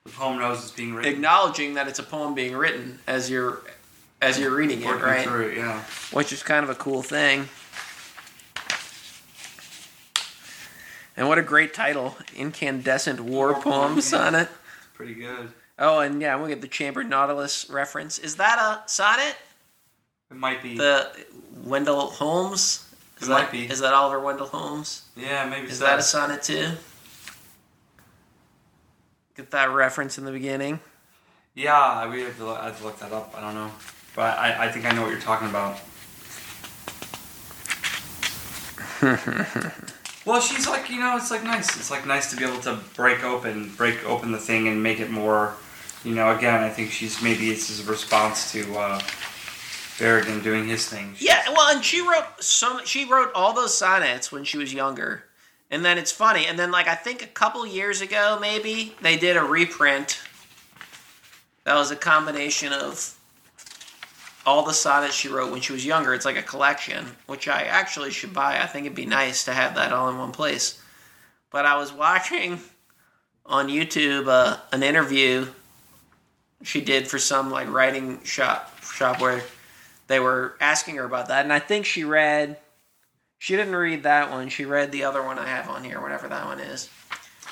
The poem knows it's being written. acknowledging that it's a poem being written as you're as you're reading it, right? through it, yeah. Which is kind of a cool thing. And what a great title, Incandescent War, War Poem. Sonnet. Pretty good. Oh, and yeah, we'll get the Chambered Nautilus reference. Is that a sonnet? It might be. The Wendell Holmes? Is It that, might be. Is that Oliver Wendell Holmes? yeah, maybe Is so. that a sonnet too? Get that reference in the beginning. Yeah, I we have to I have to look that up. I don't know, but I, I think I know what you're talking about. well, she's like you know, it's like nice. It's like nice to be able to break open, break open the thing and make it more. You know, again, I think she's maybe it's a response to uh, Berrigan doing his thing. Yeah, well, and she wrote some. She wrote all those sonnets when she was younger, and then it's funny. And then, like I think a couple years ago, maybe they did a reprint. That was a combination of all the sonnets she wrote when she was younger. It's like a collection, which I actually should buy. I think it'd be nice to have that all in one place. But I was watching on YouTube uh, an interview she did for some like writing shop shop where they were asking her about that, and I think she read. She didn't read that one. She read the other one I have on here, whatever that one is.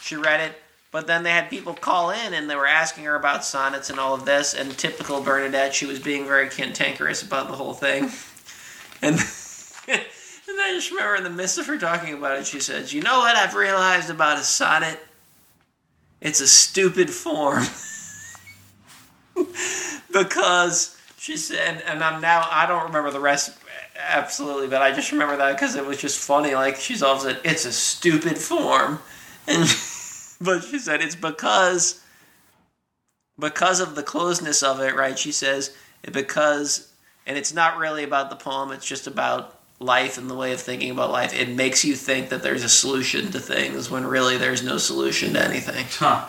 She read it, but then they had people call in and they were asking her about sonnets and all of this. And typical Bernadette, she was being very cantankerous about the whole thing. And and I just remember in the midst of her talking about it, she says, "You know what I've realized about a sonnet? It's a stupid form." because she said, and I'm now I don't remember the rest absolutely, but I just remember that because it was just funny. Like she's all said, "It's a stupid form," and but she said it's because because of the closeness of it, right? She says because, and it's not really about the poem; it's just about life and the way of thinking about life. It makes you think that there's a solution to things when really there's no solution to anything, Huh.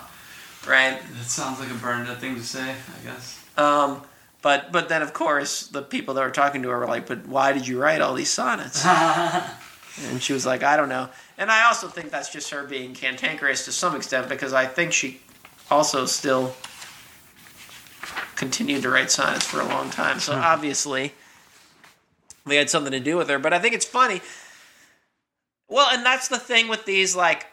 right? That sounds like a Bernadette thing to say, I guess. Um, but but then of course the people that were talking to her were like, "But why did you write all these sonnets?" and she was like, "I don't know." And I also think that's just her being cantankerous to some extent because I think she also still continued to write sonnets for a long time. So hmm. obviously they had something to do with her. But I think it's funny. Well, and that's the thing with these like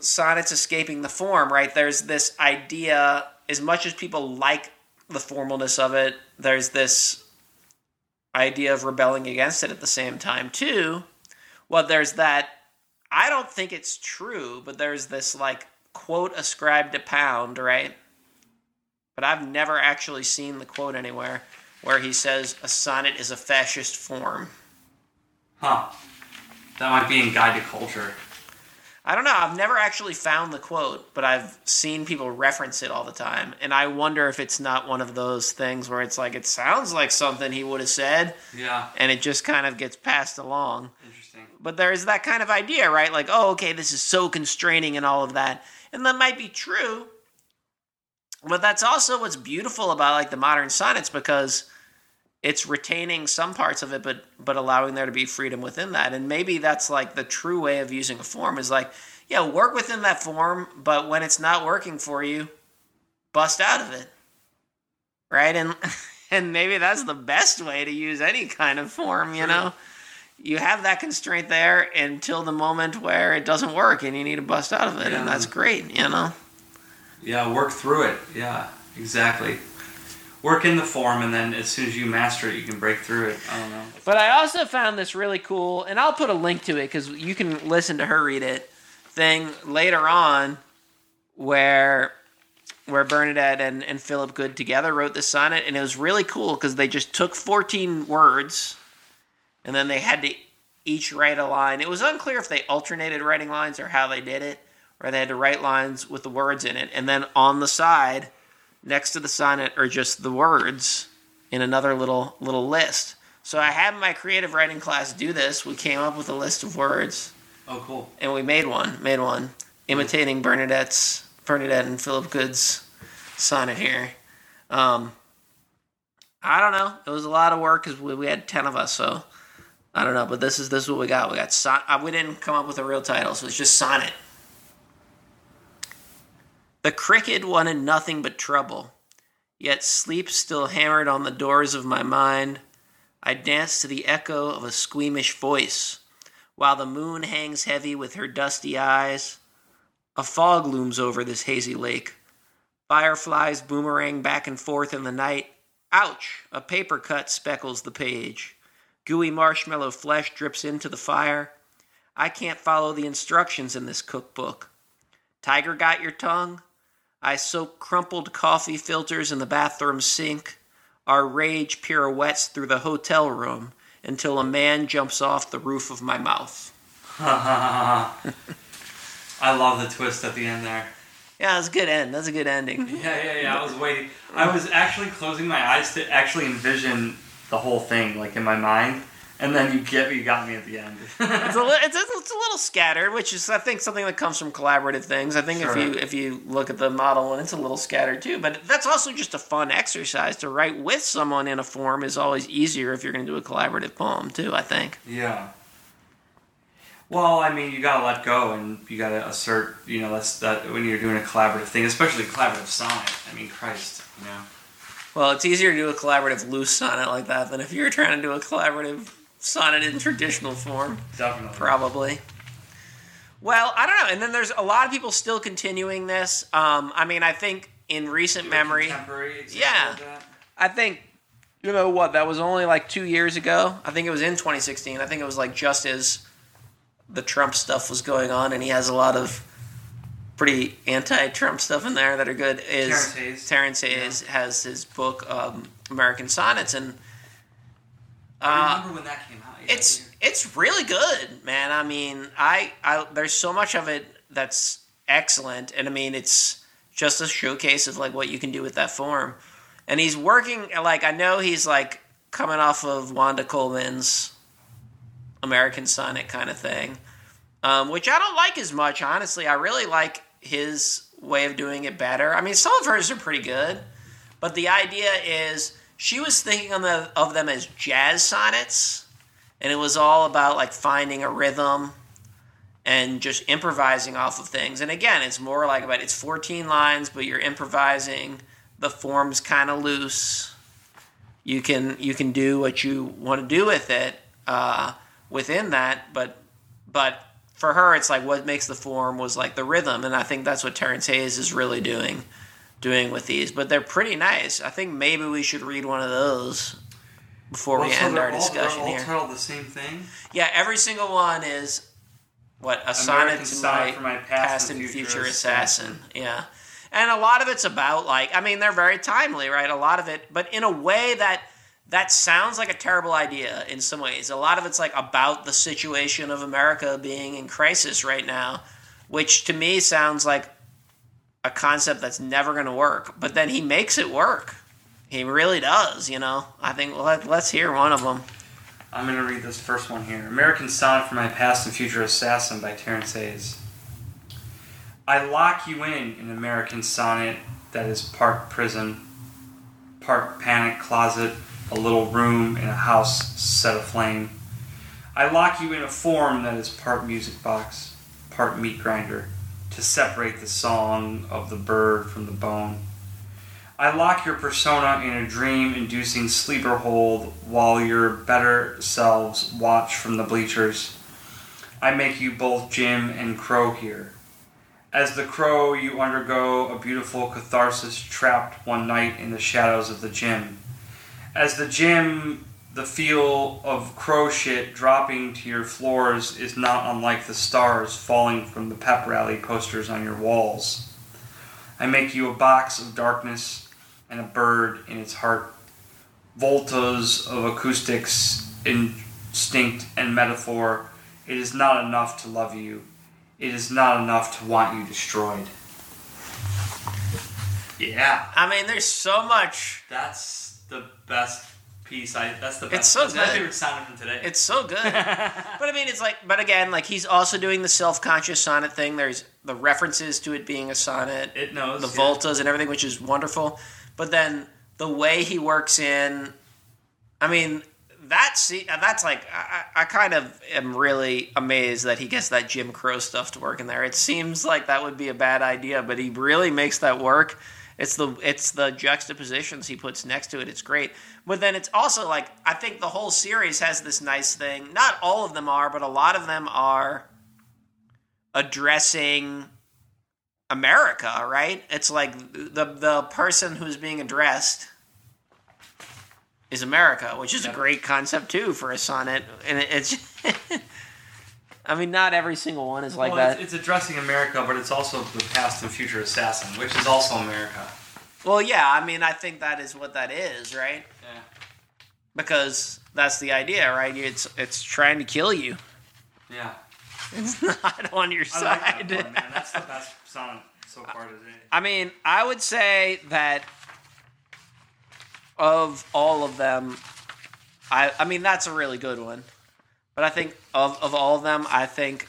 sonnets escaping the form, right? There's this idea, as much as people like the formalness of it, there's this idea of rebelling against it at the same time, too. Well, there's that, I don't think it's true, but there's this like quote ascribed to Pound, right? But I've never actually seen the quote anywhere where he says a sonnet is a fascist form. Huh. That might be in Guide to Kulchur. I don't know. I've never actually found the quote, but I've seen people reference it all the time. And I wonder if it's not one of those things where it's like, it sounds like something he would have said, Yeah. and it just kind of gets passed along. But there's that kind of idea, right? Like, oh, okay, this is so constraining and all of that. And that might be true. But that's also what's beautiful about like the modern sonnets because it's retaining some parts of it but but allowing there to be freedom within that. And maybe that's like the true way of using a form is like, yeah, work within that form, but when it's not working for you, bust out of it. Right? And and maybe that's the best way to use any kind of form, you know? You have that constraint there until the moment where it doesn't work and you need to bust out of it, Yeah. and that's great, you know? Yeah, work through it. Yeah, exactly. Work in the form, and then as soon as you master it, you can break through it. I don't know. But I also found this really cool, and I'll put a link to it because you can listen to her read it. Thing later on, where where Bernadette and, and Philip Good together wrote this sonnet, and it was really cool because they just took 14 words, and then they had to each write a line. It was unclear if they alternated writing lines or how they did it, or they had to write lines with the words in it, and then on the side, next to the sonnet, are just the words in another little little list. So I had my creative writing class do this. We came up with a list of words, Oh, cool. and we made one. Made one imitating Bernadette's Bernadette and Philip Good's sonnet here. Um, I don't know. It was a lot of work because we, we had ten of us. So I don't know. But this is this is what we got. We got son- uh, We didn't come up with a real title, so it's just sonnet. The cricket wanted nothing but trouble, yet sleep still hammered on the doors of my mind. I dance to the echo of a squeamish voice, while the moon hangs heavy with her dusty eyes. A fog looms over this hazy lake. Fireflies boomerang back and forth in the night. Ouch! A paper cut speckles the page. Gooey marshmallow flesh drips into the fire. I can't follow the instructions in this cookbook. Tiger got your tongue? I soak crumpled coffee filters in the bathroom sink. Our rage pirouettes through the hotel room until a man jumps off the roof of my mouth. I love the twist at the end there. Yeah, that's a good end. That's a good ending. Yeah, yeah, yeah. I was waiting. I was actually closing my eyes to actually envision the whole thing, like in my mind, and then you get you got me at the end. it's, a li- it's, a, it's a little scattered, which is I think something that comes from collaborative things. I think if you if you look at the model and it's a little scattered too, but that's also just a fun exercise to write with someone in a form is always easier if you're going to do a collaborative poem too. I think. yeah. Well, I mean, you gotta let go, and you gotta assert. You know, that's that when you're doing a collaborative thing, especially collaborative sonnet. I mean, Christ, you know. Well, it's easier to do a collaborative loose sonnet like that than if you're trying to do a collaborative sonnet in traditional form. Definitely. Probably. Well, I don't know. And then there's a lot of people still continuing this. Um, I mean, I think in recent memory, Contemporary Yeah. I think, you know what, that was only like two years ago. I think it was in 2016. I think it was like just as the Trump stuff was going on, and he has a lot of pretty anti-Trump stuff in there that are good. Is Terrence Hayes. Terrence Hayes has his book um, American Sonnets, and I uh, remember when that came out. yeah, it's it's really good, man. I mean, I, I there's so much of it that's excellent, and I mean, it's just a showcase of like what you can do with that form. And he's working like I know he's like coming off of Wanda Coleman's American Sonnet kind of thing, um, which I don't like as much. Honestly, I really like his way of doing it better. I mean, some of hers are pretty good, but the idea is she was thinking of, the, of them as jazz sonnets, and it was all about like finding a rhythm and just improvising off of things. And again, it's more like about it's 14 lines, but you're improvising. The form's kind of loose. You can you can do what you want to do with it uh, within that, but but for her, it's like what makes the form was like the rhythm, and I think that's what Terrence Hayes is really doing doing with these. But they're pretty nice. I think maybe we should read one of those before we so end our all- discussion all here. titled the same thing. Yeah, every single one is what a sonnet to my my past past and future future assassin. Yeah, and a lot of it's about like I mean they're very timely, right? A lot of it, but in a way that that sounds like a terrible idea in some ways. A lot of it's like about the situation of America being in crisis right now, which to me sounds like a concept that's never going to work. But then he makes it work. He really does, you know. I think let, let's hear one of them. I'm going to read this first one here American Sonnet for My Past and Future Assassin by Terrence Hayes. I lock you in an American sonnet that is part prison, part panic closet, a little room in a house set aflame. I lock you in a form that is part music box, part meat grinder, to separate the song of the bird from the bone. I lock your persona in a dream inducing sleeper hold while your better selves watch from the bleachers. I make you both Jim and Crow here. As the Crow, you undergo a beautiful catharsis trapped one night in the shadows of the gym. As the gym, the feel of crow shit dropping to your floors is not unlike the stars falling from the pep rally posters on your walls. I make you a box of darkness and a bird in its heart. Voltas of acoustics, instinct, and metaphor. It is not enough to love you. It is not enough to want you destroyed. Yeah, I mean, there's so much. that's the best piece. I that's the best. It's so that's my favorite sound from today. It's so good. but I mean, it's like, but again, like he's also doing the self-conscious sonnet thing. There's the references to it being a sonnet, it knows the yeah. voltas and everything, which is wonderful. But then the way he works in, I mean, that see that's like I, I kind of am really amazed that he gets that Jim Crow stuff to work in there. It seems like that would be a bad idea, but he really makes that work. It's the it's the juxtapositions he puts next to it. It's great. But then it's also like I think the whole series has this nice thing. Not all of them are, but a lot of them are addressing America, right? It's like the the person who's being addressed is America, which is a great concept too for a sonnet. And it, it's, I mean, not every single one is like well, that. It's, it's addressing America, but it's also the past and future assassin, which is also America. well, yeah, I mean, I think that is what that is, right? Yeah. Because that's the idea, right? It's it's trying to kill you. Yeah. It's not on your I like that side. one, man. That's the best song so far today. I mean, I would say that of all of them, I I mean that's a really good one. But I think of of all of them, I think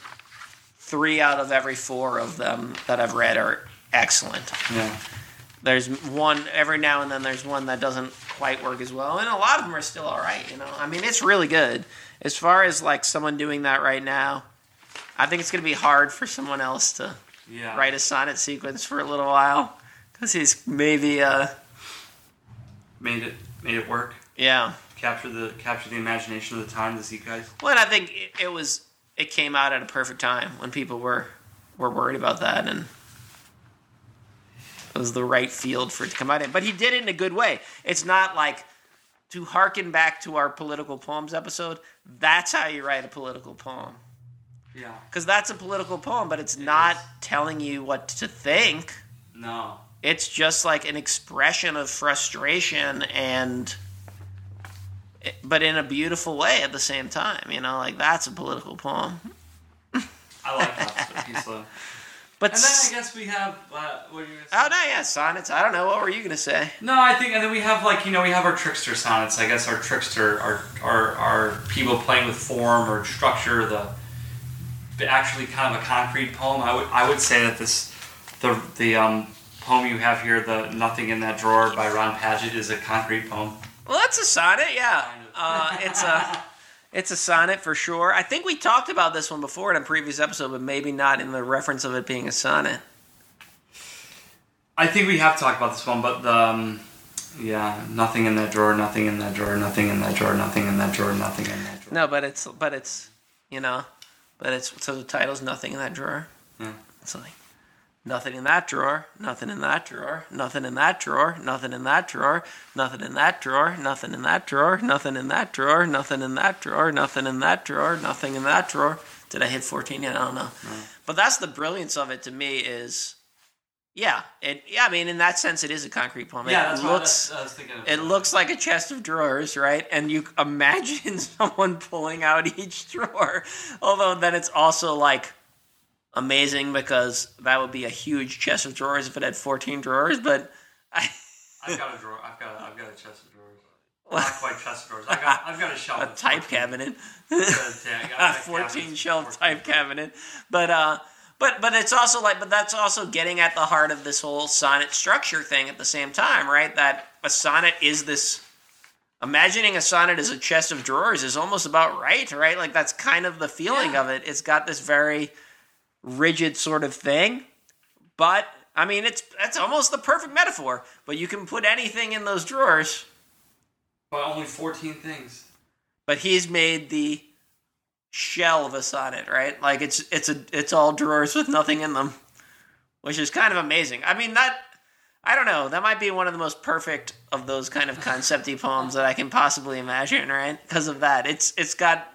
three out of every four of them that I've read are excellent. Yeah. There's one every now and then there's one that doesn't quite work as well, and a lot of them are still all right. You know, I mean, it's really good. As far as like someone doing that right now, I think it's gonna be hard for someone else to Yeah. write a sonnet sequence for a little while because he's maybe uh Made it made it work. yeah Capture the capture the imagination of the time, the guys. well i think it, it was it came out at a perfect time when people were were worried about that and it was the right field for it to come out in but he did it in a good way it's not like to harken back to our political poems episode that's how you write a political poem Yeah. because that's a political poem but it's not is. telling you what to think No. it's just like an expression of frustration and but in a beautiful way at the same time you know like that's a political poem I like that piece though. but And then I guess we have uh, what are you gonna say? oh no yeah sonnets i don't know what were you gonna say No, I think, and then we have like you know we have our trickster sonnets. I guess our trickster our our are people playing with form or structure. The, actually kind of a concrete poem. I would I would say that this the the um, poem you have here, the Nothing in That Drawer by Ron Padgett, is a concrete poem. Well that's a sonnet yeah uh, it's a it's a sonnet for sure i think we talked about this one before in a previous episode but maybe not in the reference of it being a sonnet I think we have talked about this one, but the um, yeah, nothing in that drawer, nothing in that drawer, nothing in that drawer, nothing in that drawer, nothing in that drawer. no but it's but it's you know but it's so the title's nothing in that drawer Yeah. It's like nothing in that drawer, nothing in that drawer, nothing in that drawer, nothing in that drawer, nothing in that drawer, nothing in that drawer, nothing in that drawer, nothing in that drawer, nothing in that drawer, nothing in that drawer. Did I hit 14 yet? I don't know. But that's the brilliance of it to me is yeah, it yeah, I mean in that sense it is a concrete poem. Yeah, it that's what looks I was thinking. Of. it looks like a chest of drawers, right? And you imagine someone pulling out each drawer. Although then it's also like amazing because that would be a huge chest of drawers if it had 14 drawers. But I, I've got a drawer. I've got. A, I've got a chest of drawers. Not quite chest of drawers. I got. I've got a shelf. a type 14. cabinet, Yeah, I got a a 14 shelf type cabinet. But uh, but but it's also like, but that's also getting at the heart of this whole sonnet structure thing at the same time, right? That a sonnet is this imagining a sonnet as a chest of drawers is almost about right, right? Like that's kind of the feeling Yeah. of it. It's got this very rigid sort of thing, but I mean, it's that's almost the perfect metaphor. But you can put anything in those drawers. But only fourteen things. But he's made the shell of a sonnet, right? Like it's it's a it's all drawers with nothing in them, which is kind of amazing. I mean that. I don't know. That might be one of the most perfect of those kind of concepty poems that I can possibly imagine, right? Because of that, it's it's got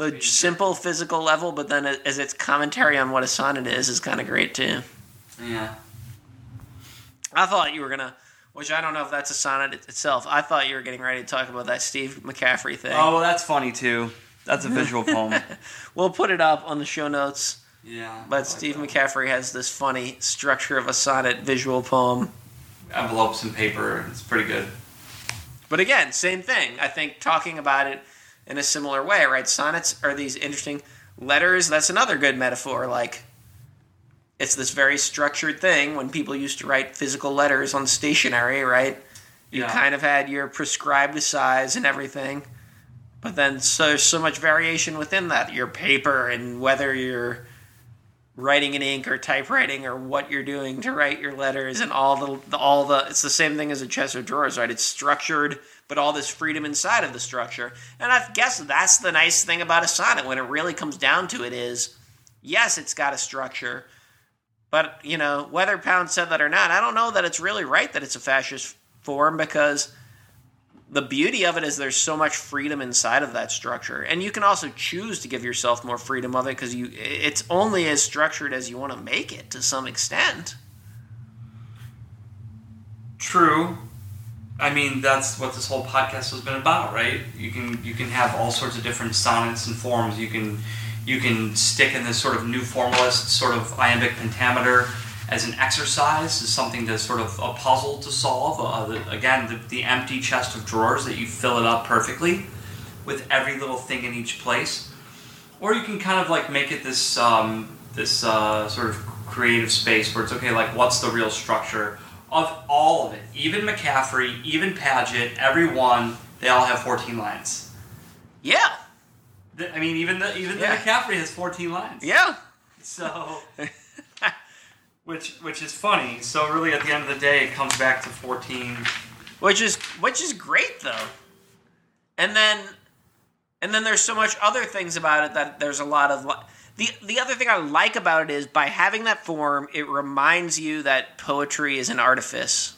the simple physical level, but then as its commentary on what a sonnet is is kind of great too. Yeah. I thought you were gonna, which I don't know if that's a sonnet itself. I thought you were getting ready to talk about that Steve McCaffery thing. Oh well, that's funny too. That's a visual poem. We'll put it up on the show notes. Yeah. But Steve McCaffery has this funny structure of a sonnet visual poem. Envelopes and paper. It's pretty good. But again, same thing. I think talking about it in a similar way, right? Sonnets are these interesting letters. That's another good metaphor. Like, it's this very structured thing when people used to write physical letters on stationery, right? You Yeah. kind of had your prescribed size and everything. But then so so much variation within that. Your paper and whether you're writing in ink or typewriting or what you're doing to write your letters and all the, the all the it's the same thing as a chest of drawers, right? It's structured, but all this freedom inside of the structure. And I guess that's the nice thing about a sonnet when it really comes down to it is yes, it's got a structure, but you know, whether Pound said that or not, I don't know that it's really right that it's a fascist form because the beauty of it is there's so much freedom inside of that structure and you can also choose to give yourself more freedom of it because you it's only as structured as you want to make it to some extent True. I mean, that's what this whole podcast has been about, right? You can you can have all sorts of different sonnets and forms. You can you can stick in this sort of new formalist sort of iambic pentameter as an exercise, as something to sort of a puzzle to solve. Uh, the, again, the, the empty chest of drawers that you fill it up perfectly with every little thing in each place, or you can kind of like make it this um, this uh, sort of creative space where it's okay. Like, what's the real structure of all of it? Even McCaffery, even Padgett, everyone, they all have 14 lines. yeah I mean, even the even Yeah. the McCaffery has 14 lines. yeah So, which which is funny. So really, at the end of the day, it comes back to 14. which is which is great though and then and then there's so much other things about it that there's a lot of li- the the other thing I like about it is by having that form, it reminds you that poetry is an artifice.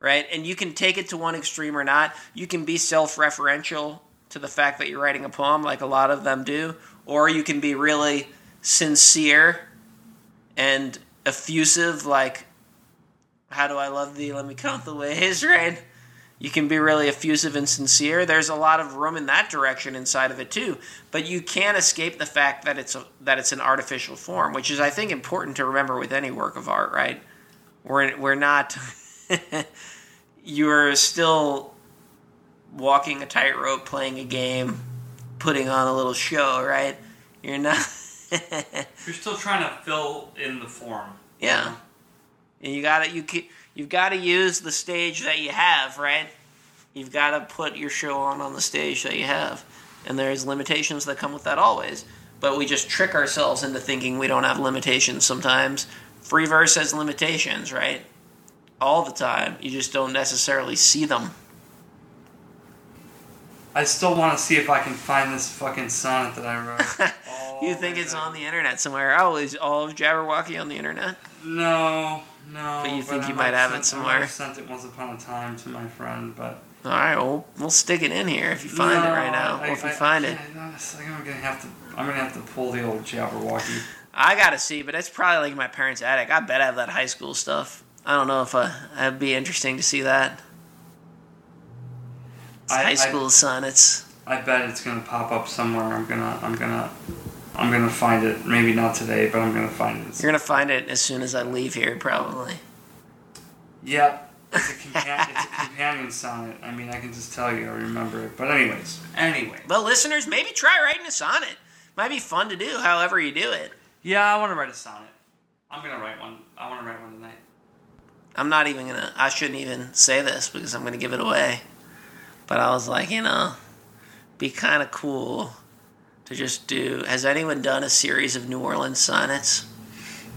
Right? And you can take it to one extreme or not. You can be self-referential to the fact that you're writing a poem like a lot of them do, or you can be really sincere and effusive like how do I love thee? Let me count the ways, right? You can be really effusive and sincere. There's a lot of room in that direction inside of it too, but you can't escape the fact that it's a, that it's an artificial form, which is I think important to remember with any work of art, right? We're we're not you're still walking a tightrope, playing a game, putting on a little show, right? You're not You're still trying to fill in the form. Yeah. And you gotta you ke- you've got to use the stage that you have, right? You've got to put your show on on the stage that you have, and there's limitations that come with that always. But we just trick ourselves into thinking we don't have limitations sometimes. Free verse has limitations, right? All the time. You just don't necessarily see them. I still want to see if I can find this fucking sonnet that I wrote. You think it's on the internet somewhere? Oh, is all of Jabberwocky on the internet? No, no. But you think I you might have it sent- I somewhere? have sent it once upon a time to my friend, but All right, well, we'll stick it in here if you find it right now. No, or if I- you I find it. No, it's like I'm gonna have to. I'm gonna have to pull the old Jabberwocky. I gotta see, but it's probably like my parents' attic. I bet I have that high school stuff. I don't know if uh, I, that'd be interesting to see that. It's I- high I- school sonnets. I bet it's gonna pop up somewhere. I'm gonna. I'm gonna. I'm gonna find it. Maybe not today, but I'm gonna find it. You're gonna find it as soon as I leave here, probably. Yep. It's a, compa- it's a companion sonnet. I mean, I can just tell you, I remember it. But anyways, anyway. But listeners, maybe try writing a sonnet. Might be fun to do, however you do it. Yeah, I want to write a sonnet. I'm gonna write one. I want to write one tonight. I'm not even gonna. I shouldn't even say this because I'm gonna give it away. But I was like, you know, be kind of cool to just do. Has anyone done a series of New Orleans sonnets?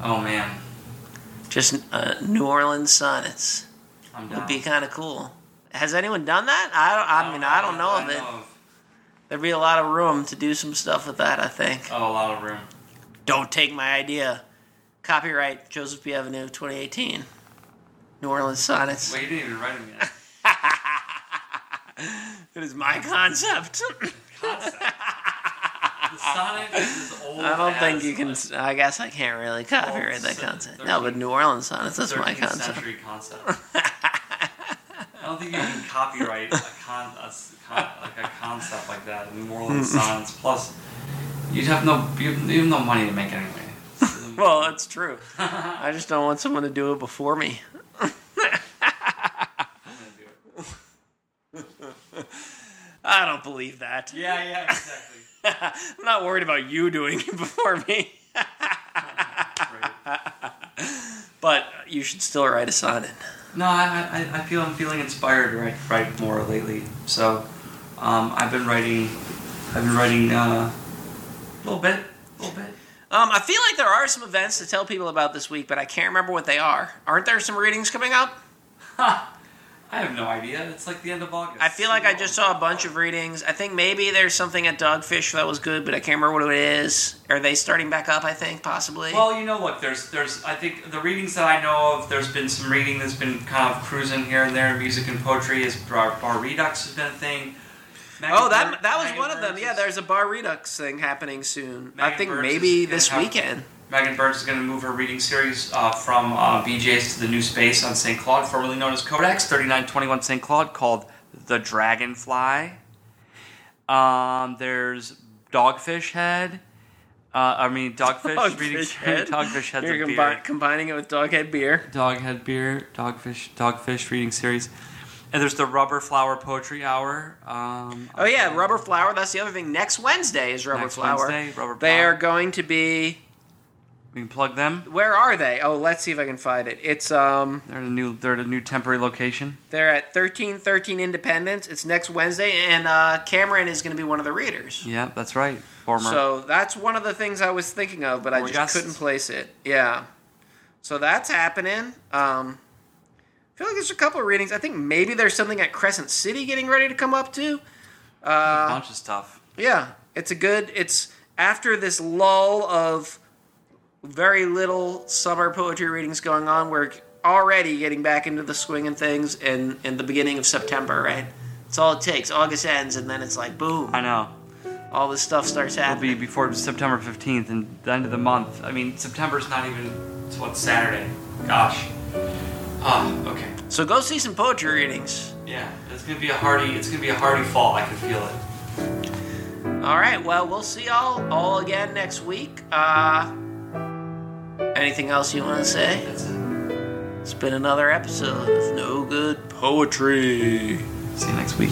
Oh man, Just uh, New Orleans sonnets. I'm would be kind of cool. Has anyone done that? I don't. I mean, I don't know of it. There'd be a lot of room to do some stuff with that. I think. Oh, a lot of room. Don't take my idea. Copyright Joseph B. Avenue, 2018. New Orleans sonnets. Well, you didn't even write them yet. It is my concept. Concept. the sonnet is as old. I don't think you can. I guess I can't really copyright that concept. No, but New Orleans sonnets. That's my concept. century concept. I don't think you can copyright a con, a con like a concept like that. New Orleans sonnets. Plus, you'd have no you have, no money to make anyway. Well, that's true. I just don't want someone to do it before me. I'm gonna do it. I don't believe that. Yeah, yeah, exactly. I'm not worried about you doing it before me. But you should still write a sonnet. No, I, I, I feel I'm feeling inspired to write, write more lately. So, Um, I've been writing. I've been writing uh, a little bit, a little bit. Um, I feel like there are some events to tell people about this week, but I can't remember what they are. Aren't there some readings coming up? I have no idea. It's like the end of August. I feel like I just saw a bunch of readings. I think maybe there's something at Dogfish that was good, but I can't remember what it is. Are they starting back up? I think possibly. Well, you know, look, there's, there's, I think the readings that I know of, there's been some reading that's been kind of cruising here and there. Music and poetry is Bar, Bar Redux has been a thing. Megan oh, that Burns- that was Megan one of them. Burns Yeah, there's a Bar Redux thing happening soon. I think Burns maybe this have- weekend. Megan Burns is going to move her reading series uh, from uh, BJ's to the new space on St. Claude, formerly known as Codex, 3921 St. Claude, called The Dragonfly. Um, there's Dogfish Head. Uh, I mean, Dogfish reading Dogfish Head. Dogfish Head's You're combi- beer. combining it with Doghead beer. Doghead beer, Dogfish, Dogfish reading series. And there's the Rubber Flower Poetry Hour. Um, Oh yeah, Rubber Flower. That's the other thing. Next Wednesday is Rubber Next Flower. Wednesday, Rubber They Flower. are going to be. We can plug them. Where are they? Oh, let's see if I can find it. It's um, They're at a new. They're at a new temporary location. they're at thirteen thirteen Independence. It's next Wednesday, and uh, Cameron is going to be one of the readers. Yeah, that's right. Former. So that's one of the things I was thinking of, but I just guests. couldn't place it. Yeah. So that's happening. Um, I feel like there's a couple of readings. I think maybe there's something at Crescent City getting ready to come up too. Uh, a bunch of stuff. yeah, it's a good. It's after this lull of very little summer poetry readings going on. We're already getting back into the swing and things in in the beginning of September. Right. It's all it takes. August ends, and then it's like boom. I know. All this stuff starts happening. It'll be before September 15th and the end of the month. I mean, September's not even. It's what Saturday. Gosh. Ah, okay. So go see some poetry readings. Yeah, it's gonna be a hearty. It's gonna be a hearty fall. I can feel it. All right. Well, we'll see y'all all again next week. Uh, anything else you want to say? It's been another episode of No Good Poetry. See you next week.